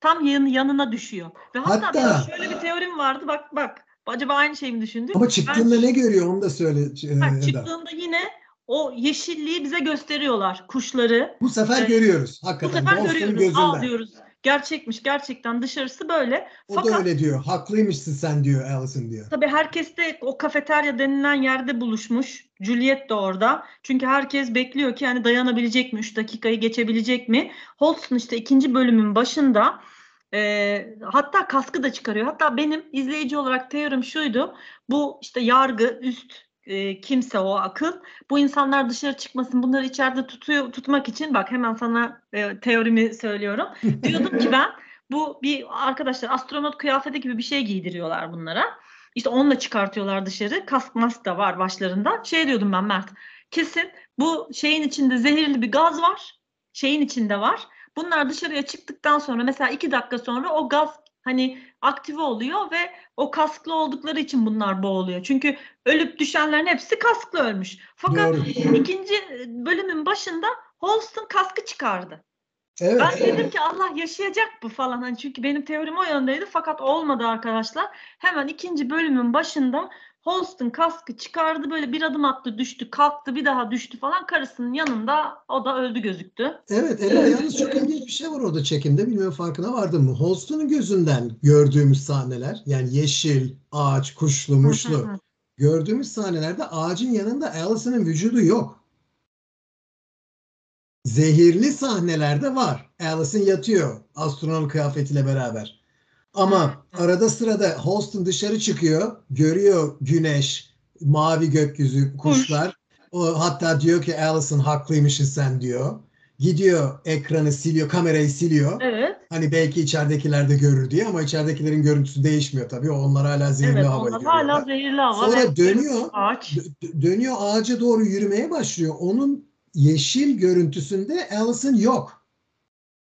tam yan, yanına düşüyor. Ve hatta, hatta şöyle bir teorim vardı. Bak bak. Acaba aynı şeyi mi düşündük? Ama çıktığında ben, ne görüyor onu da söyle. Ha, çıktığında yine o yeşilliği bize gösteriyorlar. Kuşları. Bu sefer ee, görüyoruz. Hakikaten. Bu sefer görüyoruz. Gözünden. Aa diyoruz. Gerçekmiş gerçekten dışarısı böyle. O Fakat, da öyle diyor. Haklıymışsın sen diyor Alison diyor. Tabii herkes de o kafeterya denilen yerde buluşmuş. Juliet de orada. Çünkü herkes bekliyor ki hani dayanabilecek mi? 3 dakikayı geçebilecek mi? Holston işte ikinci bölümün başında E, hatta kaskı da çıkarıyor. Hatta benim izleyici olarak teorim şuydu. Bu işte yargı, üst e, kimse o akıl. Bu insanlar dışarı çıkmasın, bunları içeride tutuyor tutmak için bak hemen sana e, teorimi söylüyorum. Diyordum ki ben bu bir arkadaşlar astronot kıyafeti gibi bir şey giydiriyorlar bunlara. İşte onunla çıkartıyorlar dışarı. Kask mask da var başlarında. Şey diyordum ben Mert. Kesin bu şeyin içinde zehirli bir gaz var. Şeyin içinde var. Bunlar dışarıya çıktıktan sonra mesela iki dakika sonra o gaz hani aktive oluyor ve o kasklı oldukları için bunlar boğuluyor. Çünkü ölüp düşenlerin hepsi kasklı ölmüş. Fakat Doğru. ikinci bölümün başında Holston kaskı çıkardı. Evet. Ben dedim ki Allah yaşayacak bu falan. Hani çünkü benim teorim o yöndeydi fakat olmadı arkadaşlar. Hemen ikinci bölümün başında Holston kaskı çıkardı böyle bir adım attı düştü kalktı bir daha düştü falan karısının yanında o da öldü gözüktü. Evet Ela yalnız çok ilginç bir şey var orada çekimde bilmiyorum farkına vardın mı? Holston'un gözünden gördüğümüz sahneler yani yeşil, ağaç, kuşlu, muşlu gördüğümüz sahnelerde ağacın yanında Allison'ın vücudu yok. Zehirli sahnelerde var. Allison yatıyor astronot kıyafetiyle beraber. Ama arada sırada Holston dışarı çıkıyor, görüyor güneş, mavi gökyüzü, kuşlar. O hatta diyor ki Allison haklıymışsın sen diyor. Gidiyor ekranı siliyor, kamerayı siliyor. Evet. Hani belki içeridekiler de görür diye ama içeridekilerin görüntüsü değişmiyor tabii. Onlar hala zehirli evet, hava görüyorlar. hala zehirli hava. Sonra dönüyor, ağaç. dönüyor ağaca doğru yürümeye başlıyor. Onun yeşil görüntüsünde Allison yok.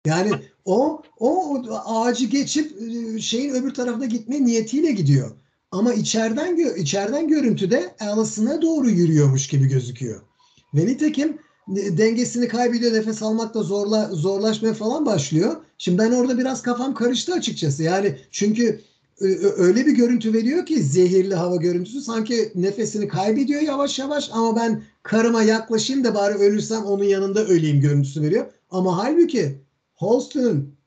Yani o o ağacı geçip e, şeyin öbür tarafına gitme niyetiyle gidiyor. Ama içeriden içeriden görüntüde Allison'a doğru yürüyormuş gibi gözüküyor. Ve nitekim e, dengesini kaybediyor, nefes almakta zorla zorlaşmaya falan başlıyor. Şimdi ben orada biraz kafam karıştı açıkçası. Yani çünkü e, öyle bir görüntü veriyor ki zehirli hava görüntüsü sanki nefesini kaybediyor yavaş yavaş ama ben karıma yaklaşayım da bari ölürsem onun yanında öleyim görüntüsü veriyor. Ama halbuki Holston'un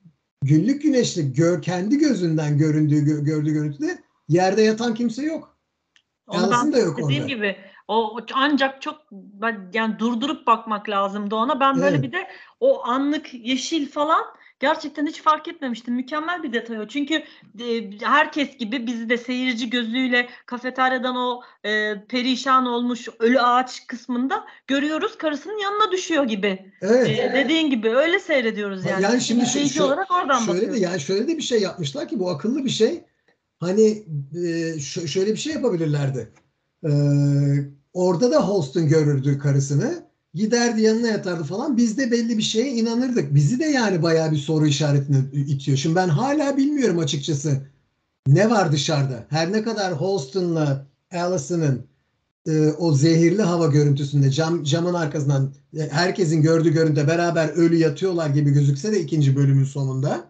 günlük güneşli gör, kendi gözünden göründüğü gördüğü görüntüde yerde yatan kimse yok. Ondan da yok dediğim orada. gibi o ancak çok yani durdurup bakmak lazımdı ona. Ben böyle evet. bir de o anlık yeşil falan Gerçekten hiç fark etmemiştim. Mükemmel bir detay o. Çünkü e, herkes gibi bizi de seyirci gözüyle kafeteryadan o e, perişan olmuş ölü ağaç kısmında görüyoruz. Karısının yanına düşüyor gibi. Evet. E, dediğin gibi öyle seyrediyoruz yani. Yani şimdi şu, şu, olarak oradan şöyle bakıyoruz. de yani şöyle de bir şey yapmışlar ki bu akıllı bir şey. Hani e, şöyle bir şey yapabilirlerdi. E, orada da Holston görürdü karısını giderdi yanına yatardı falan. Biz de belli bir şeye inanırdık. Bizi de yani bayağı bir soru işaretine itiyor. Şimdi ben hala bilmiyorum açıkçası ne var dışarıda. Her ne kadar Holston'la Allison'ın e, o zehirli hava görüntüsünde cam, camın arkasından herkesin gördüğü görüntüde beraber ölü yatıyorlar gibi gözükse de ikinci bölümün sonunda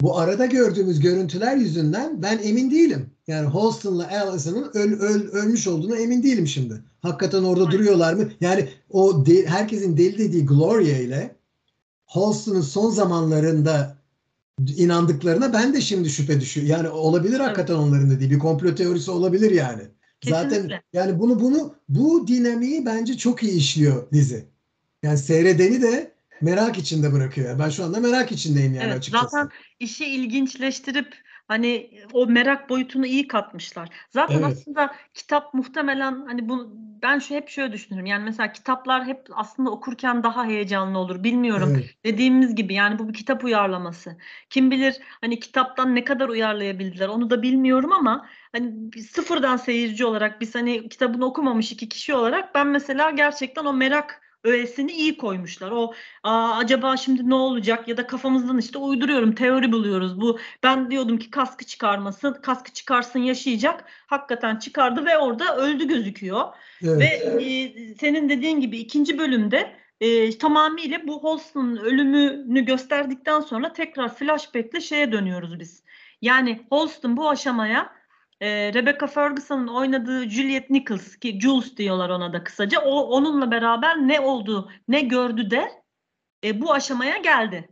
bu arada gördüğümüz görüntüler yüzünden ben emin değilim. Yani Holston'la Allison'ın öl, öl, ölmüş olduğuna emin değilim şimdi. Hakikaten orada duruyorlar mı? Yani o de, herkesin deli dediği Gloria ile Holston'un son zamanlarında inandıklarına ben de şimdi şüphe düşüyor. Yani olabilir hakikaten evet. onların dediği bir komplo teorisi olabilir yani. Kesinlikle. Zaten yani bunu bunu bu dinamiği bence çok iyi işliyor dizi. Yani seyredeni de merak içinde bırakıyor. Ben şu anda merak içindeyim yani evet, açıkçası. Zaten işi ilginçleştirip hani o merak boyutunu iyi katmışlar. Zaten evet. aslında kitap muhtemelen hani bu ben şu hep şöyle düşünürüm. Yani mesela kitaplar hep aslında okurken daha heyecanlı olur. Bilmiyorum. Evet. Dediğimiz gibi yani bu bir kitap uyarlaması. Kim bilir hani kitaptan ne kadar uyarlayabildiler onu da bilmiyorum ama hani sıfırdan seyirci olarak biz hani kitabını okumamış iki kişi olarak ben mesela gerçekten o merak öğesini iyi koymuşlar. O Aa, acaba şimdi ne olacak ya da kafamızdan işte uyduruyorum teori buluyoruz. Bu ben diyordum ki kaskı çıkarmasın, kaskı çıkarsın yaşayacak. Hakikaten çıkardı ve orada öldü gözüküyor. Evet. Ve e, senin dediğin gibi ikinci bölümde e, tamamıyla bu Holston'un ölümünü gösterdikten sonra tekrar flashback'le şeye dönüyoruz biz. Yani Holston bu aşamaya e, Rebecca Ferguson'ın oynadığı Juliet Nichols ki Jules diyorlar ona da kısaca. O onunla beraber ne oldu, ne gördü de e, bu aşamaya geldi.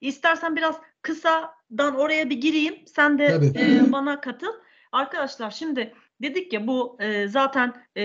İstersen biraz kısadan oraya bir gireyim. Sen de e, bana katıl. Arkadaşlar şimdi dedik ya bu e, zaten e,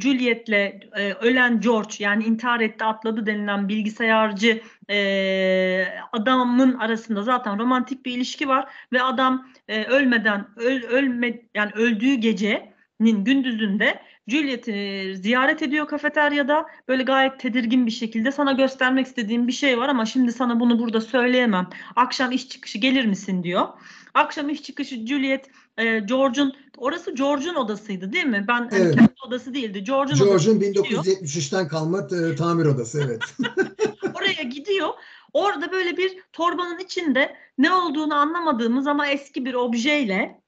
Juliet'le e, ölen George yani intihar etti atladı denilen bilgisayarcı e, adamın arasında zaten romantik bir ilişki var ve adam e, ölmeden öl, ölme yani öldüğü gecenin gündüzünde Juliet'i ziyaret ediyor kafeteryada. Böyle gayet tedirgin bir şekilde sana göstermek istediğim bir şey var ama şimdi sana bunu burada söyleyemem. Akşam iş çıkışı gelir misin diyor. Akşam iş çıkışı Juliet e, George'un orası George'un odasıydı değil mi? Ben evet. kendi odası değildi. George'un George'un 1973'ten kalma e, tamir odası evet. Oraya gidiyor. Orada böyle bir torbanın içinde ne olduğunu anlamadığımız ama eski bir objeyle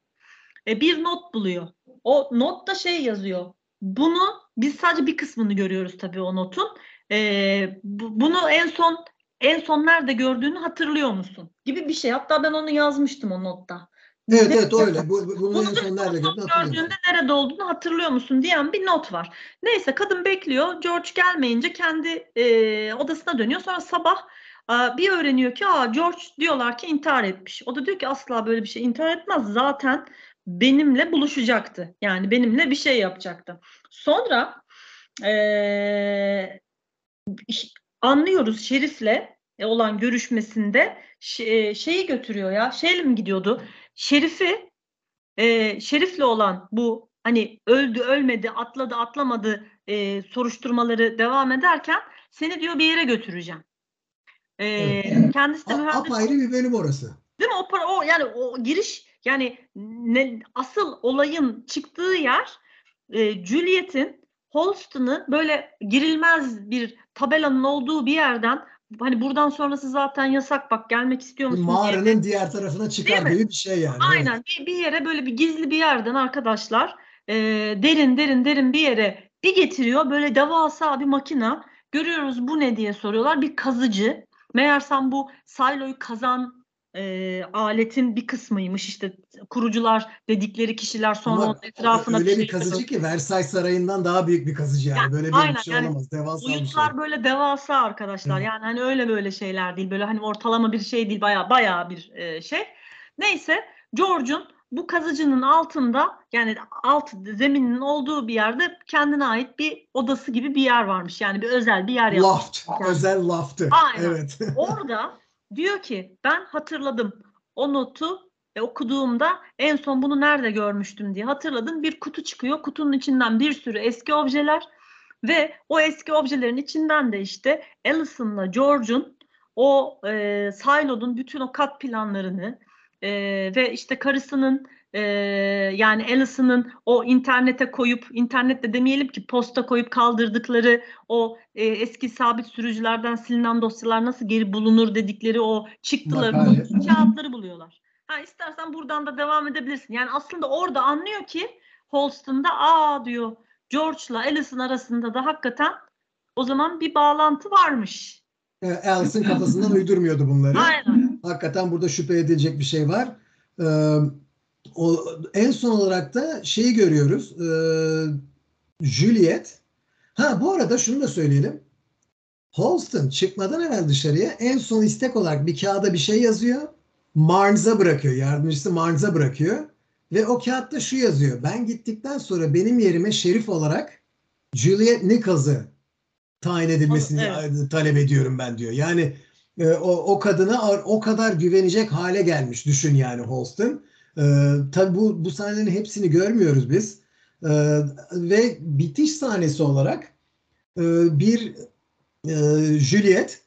e, bir not buluyor. O notta şey yazıyor. Bunu biz sadece bir kısmını görüyoruz tabii o notun. E, bu, bunu en son en son nerede gördüğünü hatırlıyor musun? Gibi bir şey. Hatta ben onu yazmıştım o notta. Evet ne, evet öyle. Bu, bunu, bunu en son nerede gördüğünü Gördüğünde nerede olduğunu hatırlıyor musun diyen bir not var. Neyse kadın bekliyor. George gelmeyince kendi e, odasına dönüyor. Sonra sabah e, bir öğreniyor ki Aa, George diyorlar ki intihar etmiş. O da diyor ki asla böyle bir şey intihar etmez. Zaten benimle buluşacaktı. Yani benimle bir şey yapacaktı. Sonra e, anlıyoruz Şerif'le olan görüşmesinde şeyi götürüyor ya. Şeyle mi gidiyordu? Şerif'i e, Şerif'le olan bu hani öldü ölmedi atladı atlamadı e, soruşturmaları devam ederken seni diyor bir yere götüreceğim. E, evet. Kendisi de mühendis. Apayrı bir bölüm orası. Değil mi? O, o yani o giriş yani ne, asıl olayın çıktığı yer e, Juliet'in Holston'ı böyle girilmez bir tabelanın olduğu bir yerden hani buradan sonrası zaten yasak bak gelmek istiyor musun? Mağaranın diye. diğer tarafına çıkar gibi bir şey yani. Aynen evet. bir, bir yere böyle bir gizli bir yerden arkadaşlar e, derin derin derin bir yere bir getiriyor böyle devasa bir makina görüyoruz bu ne diye soruyorlar bir kazıcı meğersem bu siloyu kazan e, aletin bir kısmıymış işte kurucular dedikleri kişiler sonra Ama onun etrafına öyle bir, bir kazıcı ki Versailles Sarayı'ndan daha büyük bir kazıcı yani, yani böyle bir aynen, şey yani, olamaz devasa bir şey. böyle devasa arkadaşlar evet. yani hani öyle böyle şeyler değil böyle hani ortalama bir şey değil baya baya bir e, şey neyse George'un bu kazıcının altında yani alt zeminin olduğu bir yerde kendine ait bir odası gibi bir yer varmış. Yani bir özel bir yer yapmış. Loft. Yani. Özel loft'ı. Aynen. Evet. Orada Diyor ki ben hatırladım o notu e, okuduğumda en son bunu nerede görmüştüm diye hatırladım. Bir kutu çıkıyor. Kutunun içinden bir sürü eski objeler ve o eski objelerin içinden de işte Allison'la George'un o e, Silo'nun bütün o kat planlarını e, ve işte karısının e, yani Allison'ın o internete koyup internette demeyelim ki posta koyup kaldırdıkları o e, eski sabit sürücülerden silinen dosyalar nasıl geri bulunur dedikleri o çıktıları kağıtları buluyorlar. Ha istersen buradan da devam edebilirsin. Yani aslında orada anlıyor ki Holston'da aa diyor George'la Allison arasında da hakikaten o zaman bir bağlantı varmış. E, Allison kafasından uydurmuyordu bunları. Aynen. Hakikaten burada şüphe edilecek bir şey var. Ee, o, en son olarak da şeyi görüyoruz. E, Juliet. Ha bu arada şunu da söyleyelim. Holston çıkmadan evvel dışarıya en son istek olarak bir kağıda bir şey yazıyor. Marnes'a bırakıyor. Yardımcısı Marnes'a bırakıyor. Ve o kağıtta şu yazıyor. Ben gittikten sonra benim yerime şerif olarak Juliet Nichols'ı tayin edilmesini evet. talep ediyorum ben diyor. Yani e, o, o kadına o kadar güvenecek hale gelmiş düşün yani Holston. Ee, tabii bu, bu sahnelerin hepsini görmüyoruz biz. Ee, ve bitiş sahnesi olarak e, bir e, Juliet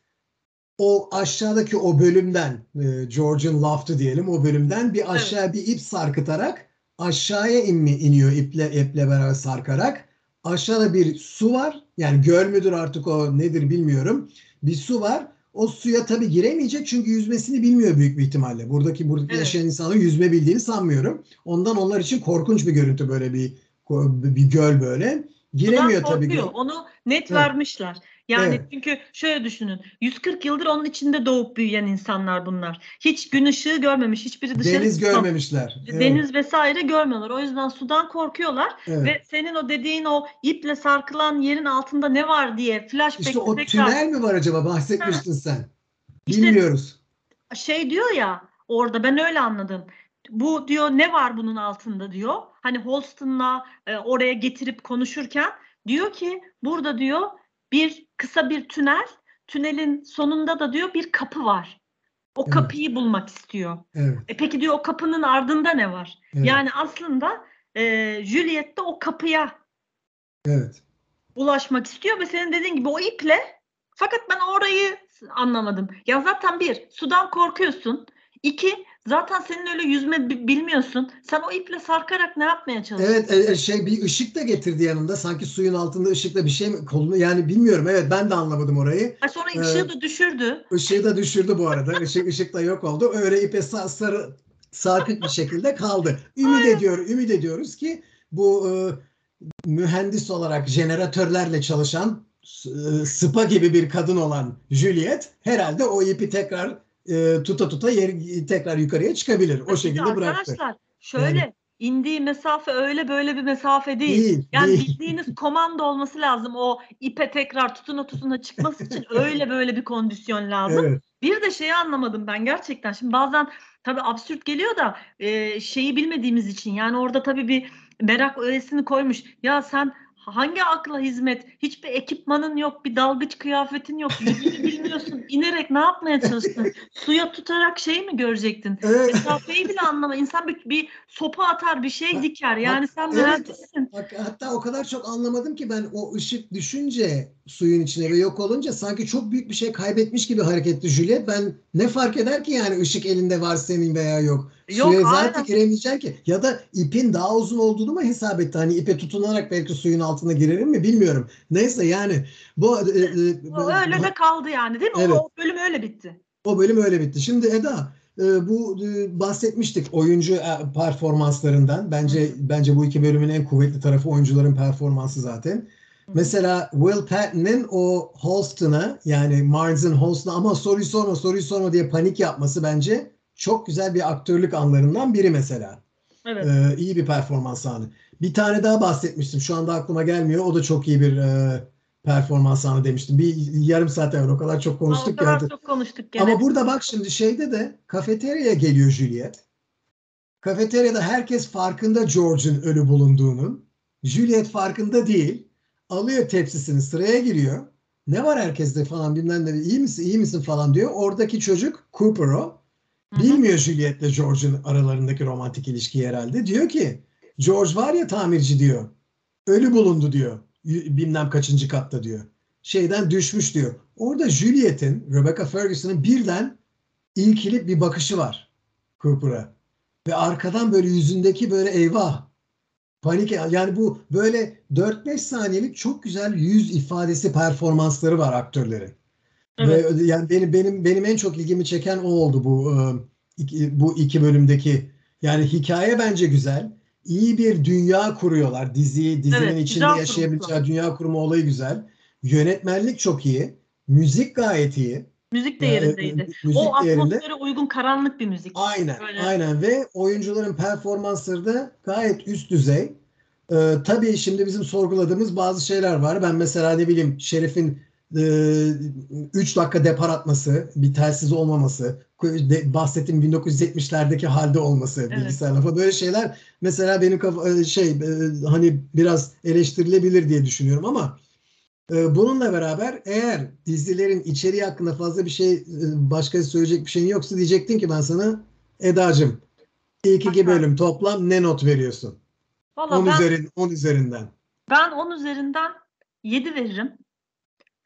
o aşağıdaki o bölümden e, George'un laftı diyelim o bölümden bir aşağı evet. bir ip sarkıtarak aşağıya inmi, iniyor iple, iple beraber sarkarak. Aşağıda bir su var. Yani göl müdür artık o nedir bilmiyorum. Bir su var o suya tabii giremeyecek çünkü yüzmesini bilmiyor büyük bir ihtimalle. Buradaki burada evet. yaşayan insanların yüzme bildiğini sanmıyorum. Ondan onlar için korkunç bir görüntü böyle bir bir göl böyle. Giremiyor tabii ki. Onu net evet. vermişler. Yani evet. çünkü şöyle düşünün. 140 yıldır onun içinde doğup büyüyen insanlar bunlar. Hiç gün ışığı görmemiş. Hiçbiri dışarı Deniz görmemişler. Evet. Deniz vesaire görmüyorlar. O yüzden sudan korkuyorlar evet. ve senin o dediğin o iple sarkılan yerin altında ne var diye flashback İşte o tekrar... tünel mi var acaba bahsetmiştin ha. sen? Bilmiyoruz. İşte şey diyor ya orada ben öyle anladım. bu diyor ne var bunun altında diyor. Hani Holston'la e, oraya getirip konuşurken diyor ki burada diyor bir kısa bir tünel. Tünelin sonunda da diyor bir kapı var. O Evet. kapıyı bulmak istiyor. Evet. E peki diyor o kapının ardında ne var? Evet. Yani aslında e, Juliet de o kapıya Evet. ulaşmak istiyor ve senin dediğin gibi o iple fakat ben orayı anlamadım. Ya zaten bir sudan korkuyorsun. İki zaten senin öyle yüzme bi- bilmiyorsun. Sen o iple sarkarak ne yapmaya çalışıyorsun? Evet e, şey bir ışık da getirdi yanında. Sanki suyun altında ışıkla bir şey mi kolunu yani bilmiyorum. Evet ben de anlamadım orayı. Ha, sonra Evet. ışığı da düşürdü. Işığı da düşürdü bu arada. Işık ışık da yok oldu. Öyle ipe sa- sarı sarkık bir şekilde kaldı. Ümit ediyor, ümit ediyoruz ki bu e, mühendis olarak jeneratörlerle çalışan e, Spa gibi bir kadın olan Juliet herhalde o ipi tekrar e, tuta tuta yer, tekrar yukarıya çıkabilir. O de şekilde bıraktı. Arkadaşlar şöyle Yani- indiği mesafe öyle böyle bir mesafe değil. Değil, Yani değil. bildiğiniz komando olması lazım. O ipe tekrar tutuna tutuna çıkması için öyle böyle bir kondisyon lazım. Evet. Bir de şeyi anlamadım ben gerçekten. Şimdi bazen tabii absürt geliyor da e, şeyi bilmediğimiz için yani orada tabii bir merak öğesini koymuş. Ya sen hangi akla hizmet? Hiçbir ekipmanın yok, bir dalgıç kıyafetin yok, yüzünü bilmiyorsun. İnerek ne yapmaya çalıştın? Suya tutarak şey mi görecektin? Evet. Mesafeyi bile anlama. İnsan bir, bir sopa atar, bir şey diker. Yani sen Evet. mühendissin. Bak, hatta o kadar çok anlamadım ki ben o ışık düşünce suyun içine ve yok olunca sanki çok büyük bir şey kaybetmiş gibi hareketli Juliet. Ben ne fark eder ki yani ışık elinde var senin veya yok. Yok, Suya zaten aynen. giremeyeceksin ki. Ya da ipin daha uzun olduğunu mu hesap etti? Hani ipe tutunarak belki suyun altına girerim mi bilmiyorum. Neyse yani bu e, e, O öyle de kaldı yani değil mi? Evet. O bölüm öyle bitti. o bölüm öyle bitti. Şimdi Eda e, bu e, bahsetmiştik oyuncu e, performanslarından. Bence bence bu iki bölümün en kuvvetli tarafı oyuncuların performansı zaten. Mesela Will Patton'ın o Holston'a yani Marnes'ın Holston'a ama soruyu sorma soruyu sorma diye panik yapması bence çok güzel bir aktörlük anlarından biri mesela. Evet. Ee, iyi bir performans anı. Bir tane daha bahsetmiştim. Şu anda aklıma gelmiyor. O da çok iyi bir e, performans anı demiştim. Bir yarım saat evvel o kadar çok konuştuk o kadar artık. çok konuştuk gene. Ama burada bak şimdi şeyde de kafeteryaya geliyor Juliet. Kafeteryada herkes farkında George'un ölü bulunduğunun. Juliet farkında değil. Alıyor tepsisini sıraya giriyor. Ne var herkeste falan bilmem ne iyi misin iyi misin falan diyor. Oradaki çocuk Cooper o. Bilmiyor Juliet'le George'un aralarındaki romantik ilişki herhalde. Diyor ki George var ya tamirci diyor. Ölü bulundu diyor. Bilmem kaçıncı katta diyor. Şeyden düşmüş diyor. Orada Juliet'in, Rebecca Ferguson'ın birden ilkilip bir bakışı var Cooper'a. Ve arkadan böyle yüzündeki böyle eyvah panik yani bu böyle 4-5 saniyelik çok güzel yüz ifadesi performansları var aktörlerin. Evet. Ve yani benim benim benim en çok ilgimi çeken o oldu bu e, bu iki bölümdeki. Yani hikaye bence güzel. İyi bir dünya kuruyorlar. Dizi dizinin Evet, içinde yaşayabileceği dünya kurma olayı güzel. Yönetmenlik çok iyi. Müzik gayet iyi. Müzik de yerindeydi. müzik o de yerinde. atmosfere uygun karanlık bir müzik. Aynen, Böyle. aynen ve oyuncuların performansları da gayet üst düzey. Ee, tabii şimdi bizim sorguladığımız bazı şeyler var. Ben mesela ne bileyim Şerif'in 3 dakika depar atması, bir telsiz olmaması, de, bahsettiğim 1970'lerdeki halde olması Evet. bilgisayarla falan böyle şeyler mesela benim kafa, e, şey e, hani biraz eleştirilebilir diye düşünüyorum ama e, bununla beraber eğer dizilerin içeriği hakkında fazla bir şey başka söyleyecek bir şeyin yoksa diyecektin ki ben sana Eda'cığım ilk iki bölüm toplam ne not veriyorsun? Valla 10 ben, üzerin 10 üzerinden. ben 10 üzerinden 7 veririm.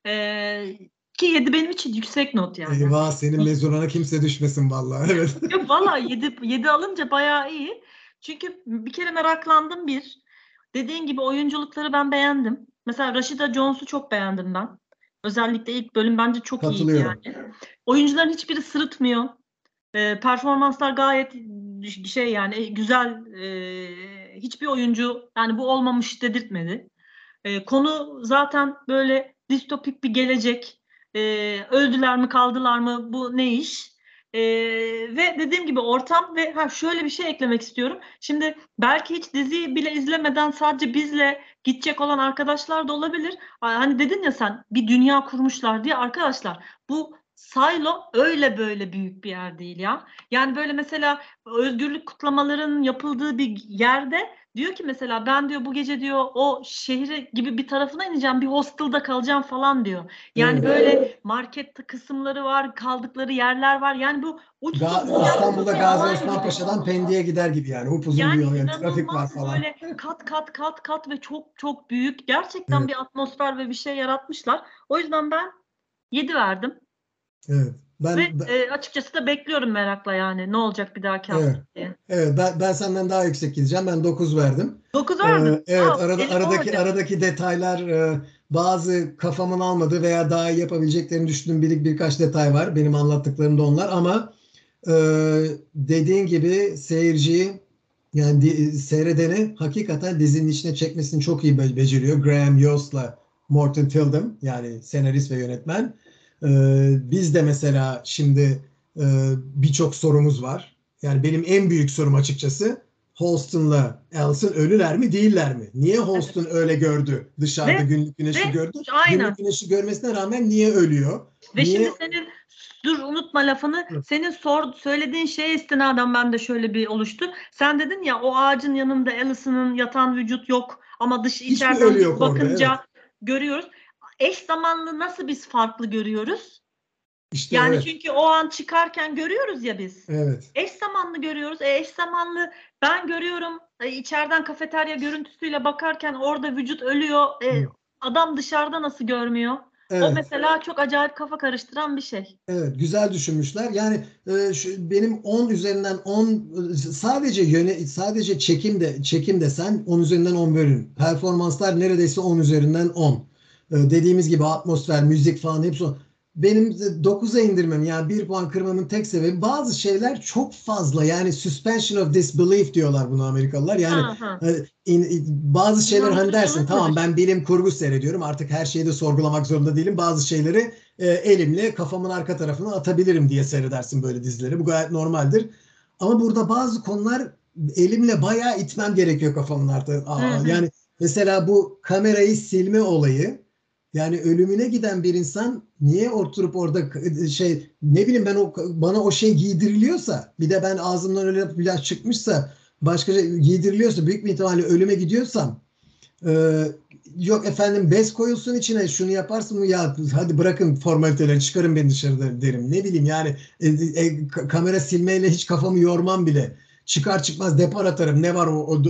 Ee, ki 7 benim için yüksek not yani. Eyvah senin mezununa kimse düşmesin vallahi. Evet. Yok valla 7, 7 alınca bayağı iyi. Çünkü bir kere meraklandım bir. Dediğin gibi oyunculukları ben beğendim. Mesela Rashida Jones'u çok beğendim ben. Özellikle ilk bölüm bence çok iyiydi yani. Oyuncuların hiçbiri sırıtmıyor. Ee, performanslar gayet şey yani güzel. Ee, hiçbir oyuncu yani bu olmamış dedirtmedi. Ee, konu zaten böyle distopik bir gelecek. Ee, öldüler mi kaldılar mı bu ne iş? Ee, ve dediğim gibi ortam ve ha şöyle bir şey eklemek istiyorum. Şimdi belki hiç diziyi bile izlemeden sadece bizle gidecek olan arkadaşlar da olabilir. Hani dedin ya sen bir dünya kurmuşlar diye arkadaşlar bu Silo öyle böyle büyük bir yer değil ya. Yani böyle mesela özgürlük kutlamaların yapıldığı bir yerde diyor ki mesela ben diyor bu gece diyor o şehri gibi bir tarafına ineceğim bir hostelda kalacağım falan diyor. Yani Evet. böyle market kısımları var, kaldıkları yerler var. Yani bu uç Ga- İstanbul'da Gazi Osman Paşa'dan Pendik'e gider gibi yani. Upuzun yani bir yol yani trafik var falan. böyle kat kat kat kat ve çok çok büyük. Gerçekten Evet. bir atmosfer ve bir şey yaratmışlar. O yüzden ben 7 verdim. Evet. Ben, Ve ben- e, açıkçası da bekliyorum merakla yani ne olacak bir dahaki hafta Evet. diye. evet ben, ben senden daha yüksek gideceğim. Ben 9 verdim. 9 Ee, verdin. evet Aa, arada, aradaki aradaki detaylar e, bazı kafamın almadığı veya daha iyi yapabileceklerini düşündüğüm bir, birkaç detay var. Benim anlattıklarımda onlar ama e, dediğin gibi seyirciyi yani di- seyredeni hakikaten dizinin içine çekmesini çok iyi be- beceriyor. Graham Yost'la Morton Tilden yani senarist ve yönetmen. E, biz de mesela şimdi e, birçok sorumuz var. Yani benim en büyük sorum açıkçası Holston'la Allison ölüler mi değiller mi? Niye Holston öyle gördü dışarıda Ve- günlük güneşi ve- gördü? Aynen. Günlük güneşi görmesine rağmen niye ölüyor? Ve Niye- şimdi senin dur unutma lafını. Hı. Senin sor, söylediğin şeye istinaden ben de şöyle bir oluştu. Sen dedin ya o ağacın yanında Alison'ın yatan vücut yok ama dış Hiçbir içeriden yok orada, bakınca görüyoruz. Eş zamanlı nasıl biz farklı görüyoruz? İşte Yani evet. çünkü o an çıkarken görüyoruz ya biz. Evet. Eş zamanlı görüyoruz. E, eş zamanlı ben görüyorum e, içeriden kafeterya görüntüsüyle bakarken orada vücut ölüyor. E, adam dışarıda nasıl görmüyor? O Evet. mesela çok acayip kafa karıştıran bir şey. Evet, güzel düşünmüşler. Yani e, şu, benim 10 üzerinden 10 sadece yöne sadece çekim de çekim desen 10 üzerinden 10 bölüm. Performanslar neredeyse 10 üzerinden 10. E, dediğimiz gibi atmosfer, müzik falan hepsi. Benim 9'a indirmem yani bir puan kırmamın tek sebebi bazı şeyler çok fazla yani suspension of disbelief diyorlar bunu Amerikalılar. Yani e, in- in- bazı şeyler hani dersin tamam ben bilim kurgu seyrediyorum artık her şeyi de sorgulamak zorunda değilim. Bazı şeyleri e, elimle kafamın arka tarafına atabilirim diye seyredersin böyle dizileri. Bu gayet normaldir. Ama burada bazı konular elimle bayağı itmem gerekiyor kafamın arka. Aa, yani mesela bu kamerayı silme olayı yani ölümüne giden bir insan niye oturup orada şey ne bileyim ben o bana o şey giydiriliyorsa bir de ben ağzımdan öyle biraz çıkmışsa başka şey giydiriliyorsa büyük bir ihtimalle ölüme gidiyorsam e, yok efendim bez koyulsun içine şunu yaparsın ya hadi bırakın formaliteleri çıkarın beni dışarıda derim. Ne bileyim yani e, e, ka- kamera silmeyle hiç kafamı yormam bile. Çıkar çıkmaz depar atarım. Ne var o, o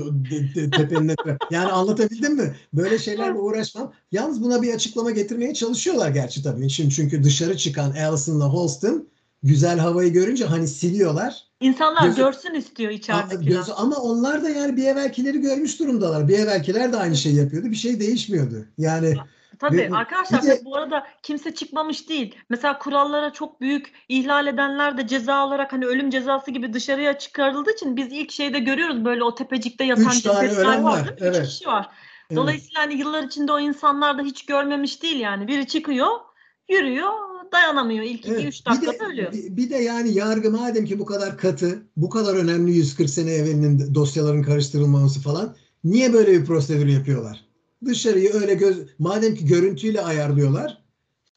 tepenin etrafı? Yani anlatabildim mi? Böyle şeylerle uğraşmam. Yalnız buna bir açıklama getirmeye çalışıyorlar gerçi tabii. Şimdi çünkü dışarı çıkan Allison'la Holston güzel havayı görünce hani siliyorlar. İnsanlar Gözü- görsün istiyor içeridekiler. gözü- ama onlar da yani bir evvelkileri görmüş durumdalar. Bir evvelkiler de aynı şeyi yapıyordu. Bir şey değişmiyordu. Yani Tabii Ve- arkadaşlar de- bu arada kimse çıkmamış değil. Mesela kurallara çok büyük ihlal edenler de ceza olarak hani ölüm cezası gibi dışarıya çıkarıldığı için biz ilk şeyde görüyoruz böyle o tepecikte yatan Üç cesetler var. değil mi? Üç evet. kişi var. evet. Dolayısıyla hani yıllar içinde o insanlar da hiç görmemiş değil yani. Biri çıkıyor, yürüyor, dayanamıyor. İlk iki Evet. üç Bir dakikada de, ölüyor. bir, bir de yani yargı madem ki bu kadar katı, bu kadar önemli 140 sene evvelinin dosyaların karıştırılmaması falan niye böyle bir prosedür yapıyorlar? Dışarıyı öyle göz madem ki görüntüyle ayarlıyorlar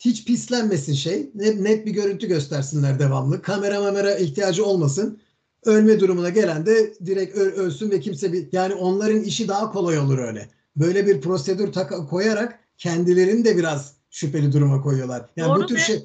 hiç pislenmesin şey. Net, bir görüntü göstersinler devamlı. Kamera mamera ihtiyacı olmasın. Ölme durumuna gelen de direkt ö- ölsün ve kimse bir yani onların işi daha kolay olur öyle. Böyle bir prosedür taka- koyarak kendilerini de biraz şüpheli duruma koyuyorlar. Yani Doğru bu tür şey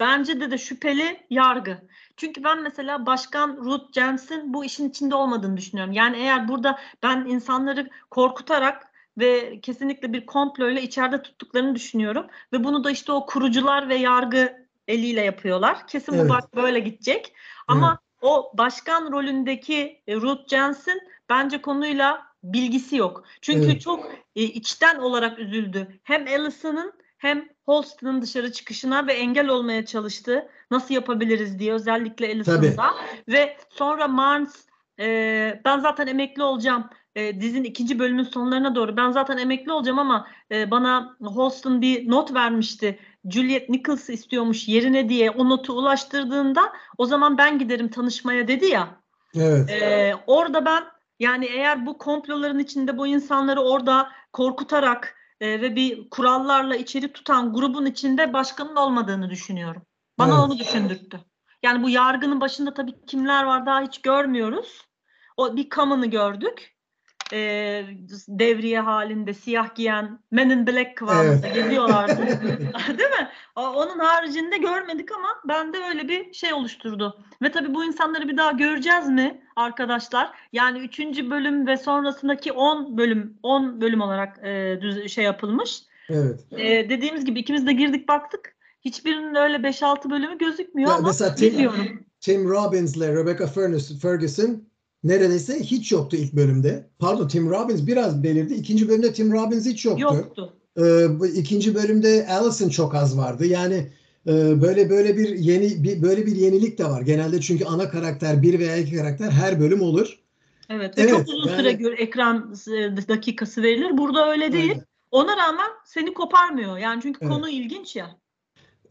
Bence de de şüpheli yargı. Çünkü ben mesela Başkan Ruth Jensen bu işin içinde olmadığını düşünüyorum. Yani eğer burada ben insanları korkutarak ve kesinlikle bir komployla içeride tuttuklarını düşünüyorum. Ve bunu da işte o kurucular ve yargı eliyle yapıyorlar. Kesin Evet. bu bak böyle gidecek. Ama o başkan rolündeki e, Ruth Jensen bence konuyla bilgisi yok. Çünkü Evet. çok e, içten olarak üzüldü. Hem Allison'ın hem Holston'ın dışarı çıkışına ve engel olmaya çalıştı. Nasıl yapabiliriz diye özellikle Allison'da. Ve sonra Marnes e, ben zaten emekli olacağım. E, dizinin ikinci bölümün sonlarına doğru ben zaten emekli olacağım ama e, bana Holston bir not vermişti. Juliet Nichols istiyormuş yerine diye o notu ulaştırdığında o zaman ben giderim tanışmaya dedi ya. evet. Ee, orada ben yani eğer bu komploların içinde bu insanları orada korkutarak e, ve bir kurallarla içeri tutan grubun içinde başkanın olmadığını düşünüyorum. Bana Evet. onu düşündürttü. Yani bu yargının başında tabii kimler var daha hiç görmüyoruz. O bir kamını gördük. Ee, devriye halinde siyah giyen Men in Black kıvamında geziyorlardı. Değil mi? Onun haricinde görmedik ama bende öyle bir şey oluşturdu. Ve tabii bu insanları bir daha göreceğiz mi arkadaşlar? Yani 3. bölüm ve sonrasındaki 10 bölüm 10 bölüm olarak e, düz, şey yapılmış. Evet. Ee, dediğimiz gibi ikimiz de girdik baktık. Hiçbirinin öyle 5-6 bölümü gözükmüyor Ya ama mesela Tim- bilmiyorum. Tim Robbins ile Rebecca Ferguson neredeyse hiç yoktu ilk bölümde. Pardon Tim Robbins biraz belirdi. İkinci bölümde Tim Robbins hiç yoktu. Yoktu. Ee, bu ikinci bölümde Allison çok az vardı. Yani e, böyle böyle bir yeni bir böyle bir yenilik de var. Genelde çünkü ana karakter bir veya iki karakter her bölüm olur. Evet. Ve Evet, çok uzun yani- süre gö- ekran e, dakikası verilir. Burada öyle değil. Aynen. Ona rağmen seni koparmıyor. Yani çünkü Evet. konu ilginç ya.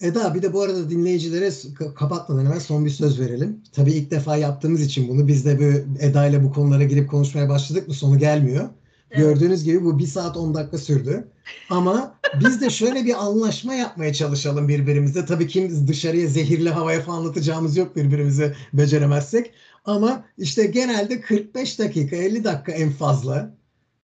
Eda bir de bu arada dinleyicilere kapatmadan hemen son bir söz verelim. Tabii ilk defa yaptığımız için bunu biz de bu Eda ile bu konulara girip konuşmaya başladık mı sonu gelmiyor. Evet. Gördüğünüz gibi bu bir saat 10 dakika sürdü. Ama biz de şöyle bir anlaşma yapmaya çalışalım birbirimize. Tabii kim dışarıya zehirli havaya falan atacağımız yok birbirimize beceremezsek. Ama işte genelde 45 dakika 50 dakika en fazla.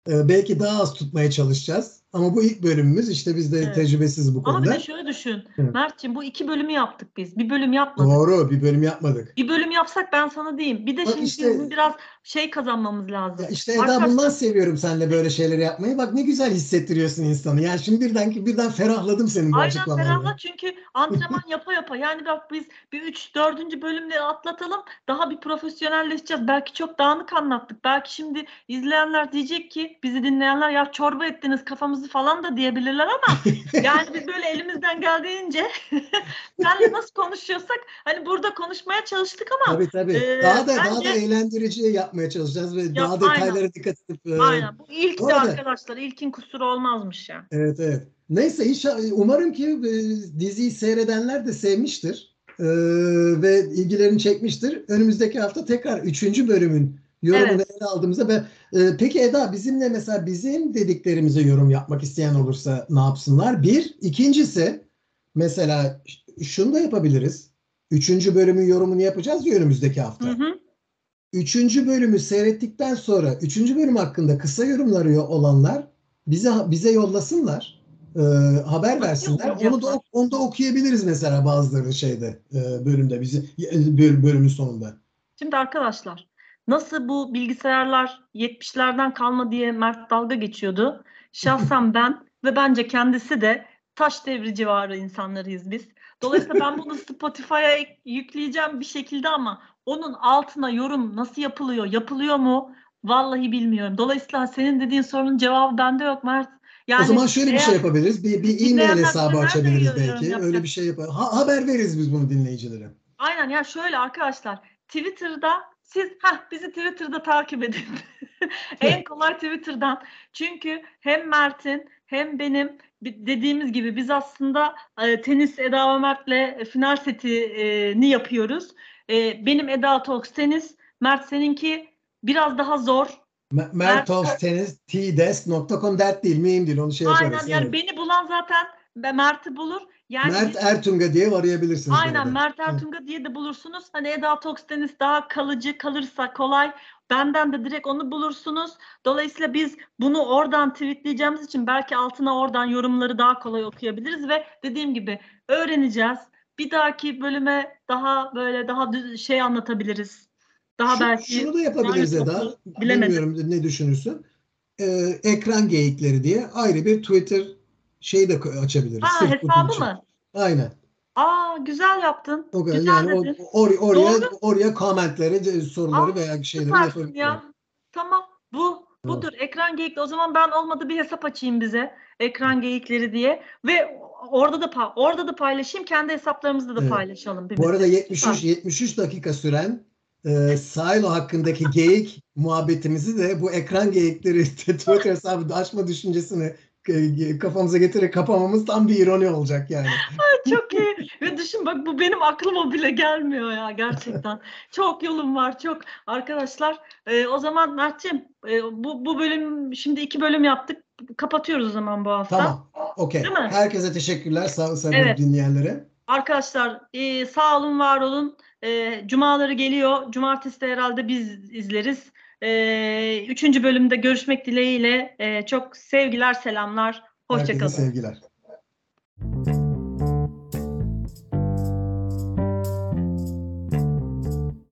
Ee, belki daha az tutmaya çalışacağız. Ama bu ilk bölümümüz işte biz de Evet. tecrübesiz bu Ama bir konuda. de şöyle düşün. Evet. Mert'ciğim bu iki bölümü yaptık biz. Bir bölüm yapmadık. Doğru bir bölüm yapmadık. Bir bölüm yapsak ben sana diyeyim. Bir de Bak şimdi işte- bizim biraz şey kazanmamız lazım. Ya işte Eda Arkadaşlar- bundan seviyorum seninle böyle şeyleri yapmayı. Bak ne güzel hissettiriyorsun insanı. Yani şimdi birden birden ferahladım senin bu Aynen açıklamanla. ferahla çünkü antrenman yapa yapa yani bak biz bir 3 4. bölümleri atlatalım daha bir profesyonelleşeceğiz. Belki çok dağınık anlattık. Belki şimdi izleyenler diyecek ki bizi dinleyenler ya çorba ettiniz kafamızı falan da diyebilirler ama yani biz böyle elimizden geldiğince senle nasıl konuşuyorsak hani burada konuşmaya çalıştık ama Tabii tabii. Ee, daha da daha da bence- eğlendirici yapmaya çalışacağız ve daha aynen. detaylara dikkat edip e, aynen bu ilk de arkadaşlar ilkin kusuru olmazmış ya. Evet evet. Neyse inşallah umarım ki e, diziyi seyredenler de sevmiştir. E, ve ilgilerini çekmiştir. Önümüzdeki hafta tekrar 3. bölümün yorumunu ele aldığımızda ve e, peki Eda bizimle mesela bizim dediklerimize yorum yapmak isteyen olursa ne yapsınlar? Bir, ikincisi mesela şunu da yapabiliriz. Üçüncü bölümün yorumunu yapacağız ya önümüzdeki hafta. Hı hı. Üçüncü bölümü seyrettikten sonra üçüncü bölüm hakkında kısa yorumları olanlar bize bize yollasınlar. e, haber versinler. Onu da onu da okuyabiliriz mesela bazıları şeyde e, bölümde bizi böl- bölümün sonunda. Şimdi arkadaşlar nasıl bu bilgisayarlar 70'lerden kalma diye Mert dalga geçiyordu. Şahsen ben ve bence kendisi de taş devri civarı insanlarıyız biz. Dolayısıyla ben bunu Spotify'a yükleyeceğim bir şekilde ama onun altına yorum nasıl yapılıyor, yapılıyor mu? Vallahi bilmiyorum. Dolayısıyla senin dediğin sorunun cevabı bende yok Mert. Yani o zaman şöyle bir şey yapabiliriz. Bir, bir e-mail hesabı açabiliriz belki. yapacak? Öyle bir şey yapalım. Ha, haber veririz biz bunu dinleyicilere. Aynen ya şöyle arkadaşlar Twitter'da siz ha bizi Twitter'da takip edin. en kolay Twitter'dan. Çünkü hem Mert'in hem benim dediğimiz gibi biz aslında e, tenis Eda ve Mert'le final setini yapıyoruz. E, benim Eda Talks tenis, Mert seninki biraz daha zor. Me- mertalkstennis.tdesk.com dert değil, mühim değil. Onu şey yaparız. Aynen yani Evet. beni bulan zaten Mert'i bulur. Yani Mert Ertunga diye arayabilirsiniz. Aynen. Mert. Ertunga diye de bulursunuz. Hani Eda Talks Deniz daha kalıcı kalırsa kolay. Benden de direkt onu bulursunuz. Dolayısıyla biz bunu oradan tweetleyeceğimiz için belki altına oradan yorumları daha kolay okuyabiliriz ve dediğim gibi öğreneceğiz. Bir dahaki bölüme daha böyle daha şey anlatabiliriz. Daha Şu- belki şunu da yapabiliriz Eda. bilemedim. Bilmiyorum ne düşünürsün. Ee, ekran geyikleri diye ayrı bir Twitter şey de açabiliriz. ha Sırf hesabı mı? Aynen. Aa güzel yaptın. O kadar. Güzel Yani dedin. or- oraya Doğru. oraya komentleri, soruları Aa, veya şeyleri yapabiliriz. ya. Tamam. Bu budur. Ekran geyikli. O zaman ben olmadı bir hesap açayım bize. Ekran geyikleri diye ve orada da orada da paylaşayım. Kendi hesaplarımızda da Evet. paylaşalım. Bu arada 73 Süper. 73 dakika süren e, Silo hakkındaki geyik muhabbetimizi de bu ekran geyikleri Twitter hesabı açma düşüncesini kafamıza getirerek kapamamız tam bir ironi olacak yani. Çok iyi. Ve düşün bak bu benim aklıma bile gelmiyor ya gerçekten. çok yolum var çok. Arkadaşlar e, o zaman Mert'ciğim e, bu, bu bölüm şimdi iki bölüm yaptık. Kapatıyoruz o zaman bu hafta. Tamam. Okey. Herkese teşekkürler sağ sayın Evet. dinleyenlere. Arkadaşlar e, sağ olun, var olun. E, cumaları geliyor. Cumartesi de herhalde biz izleriz. Üçüncü bölümde görüşmek dileğiyle. Çok sevgiler, selamlar. Herkese Hoşçakalın. sevgiler.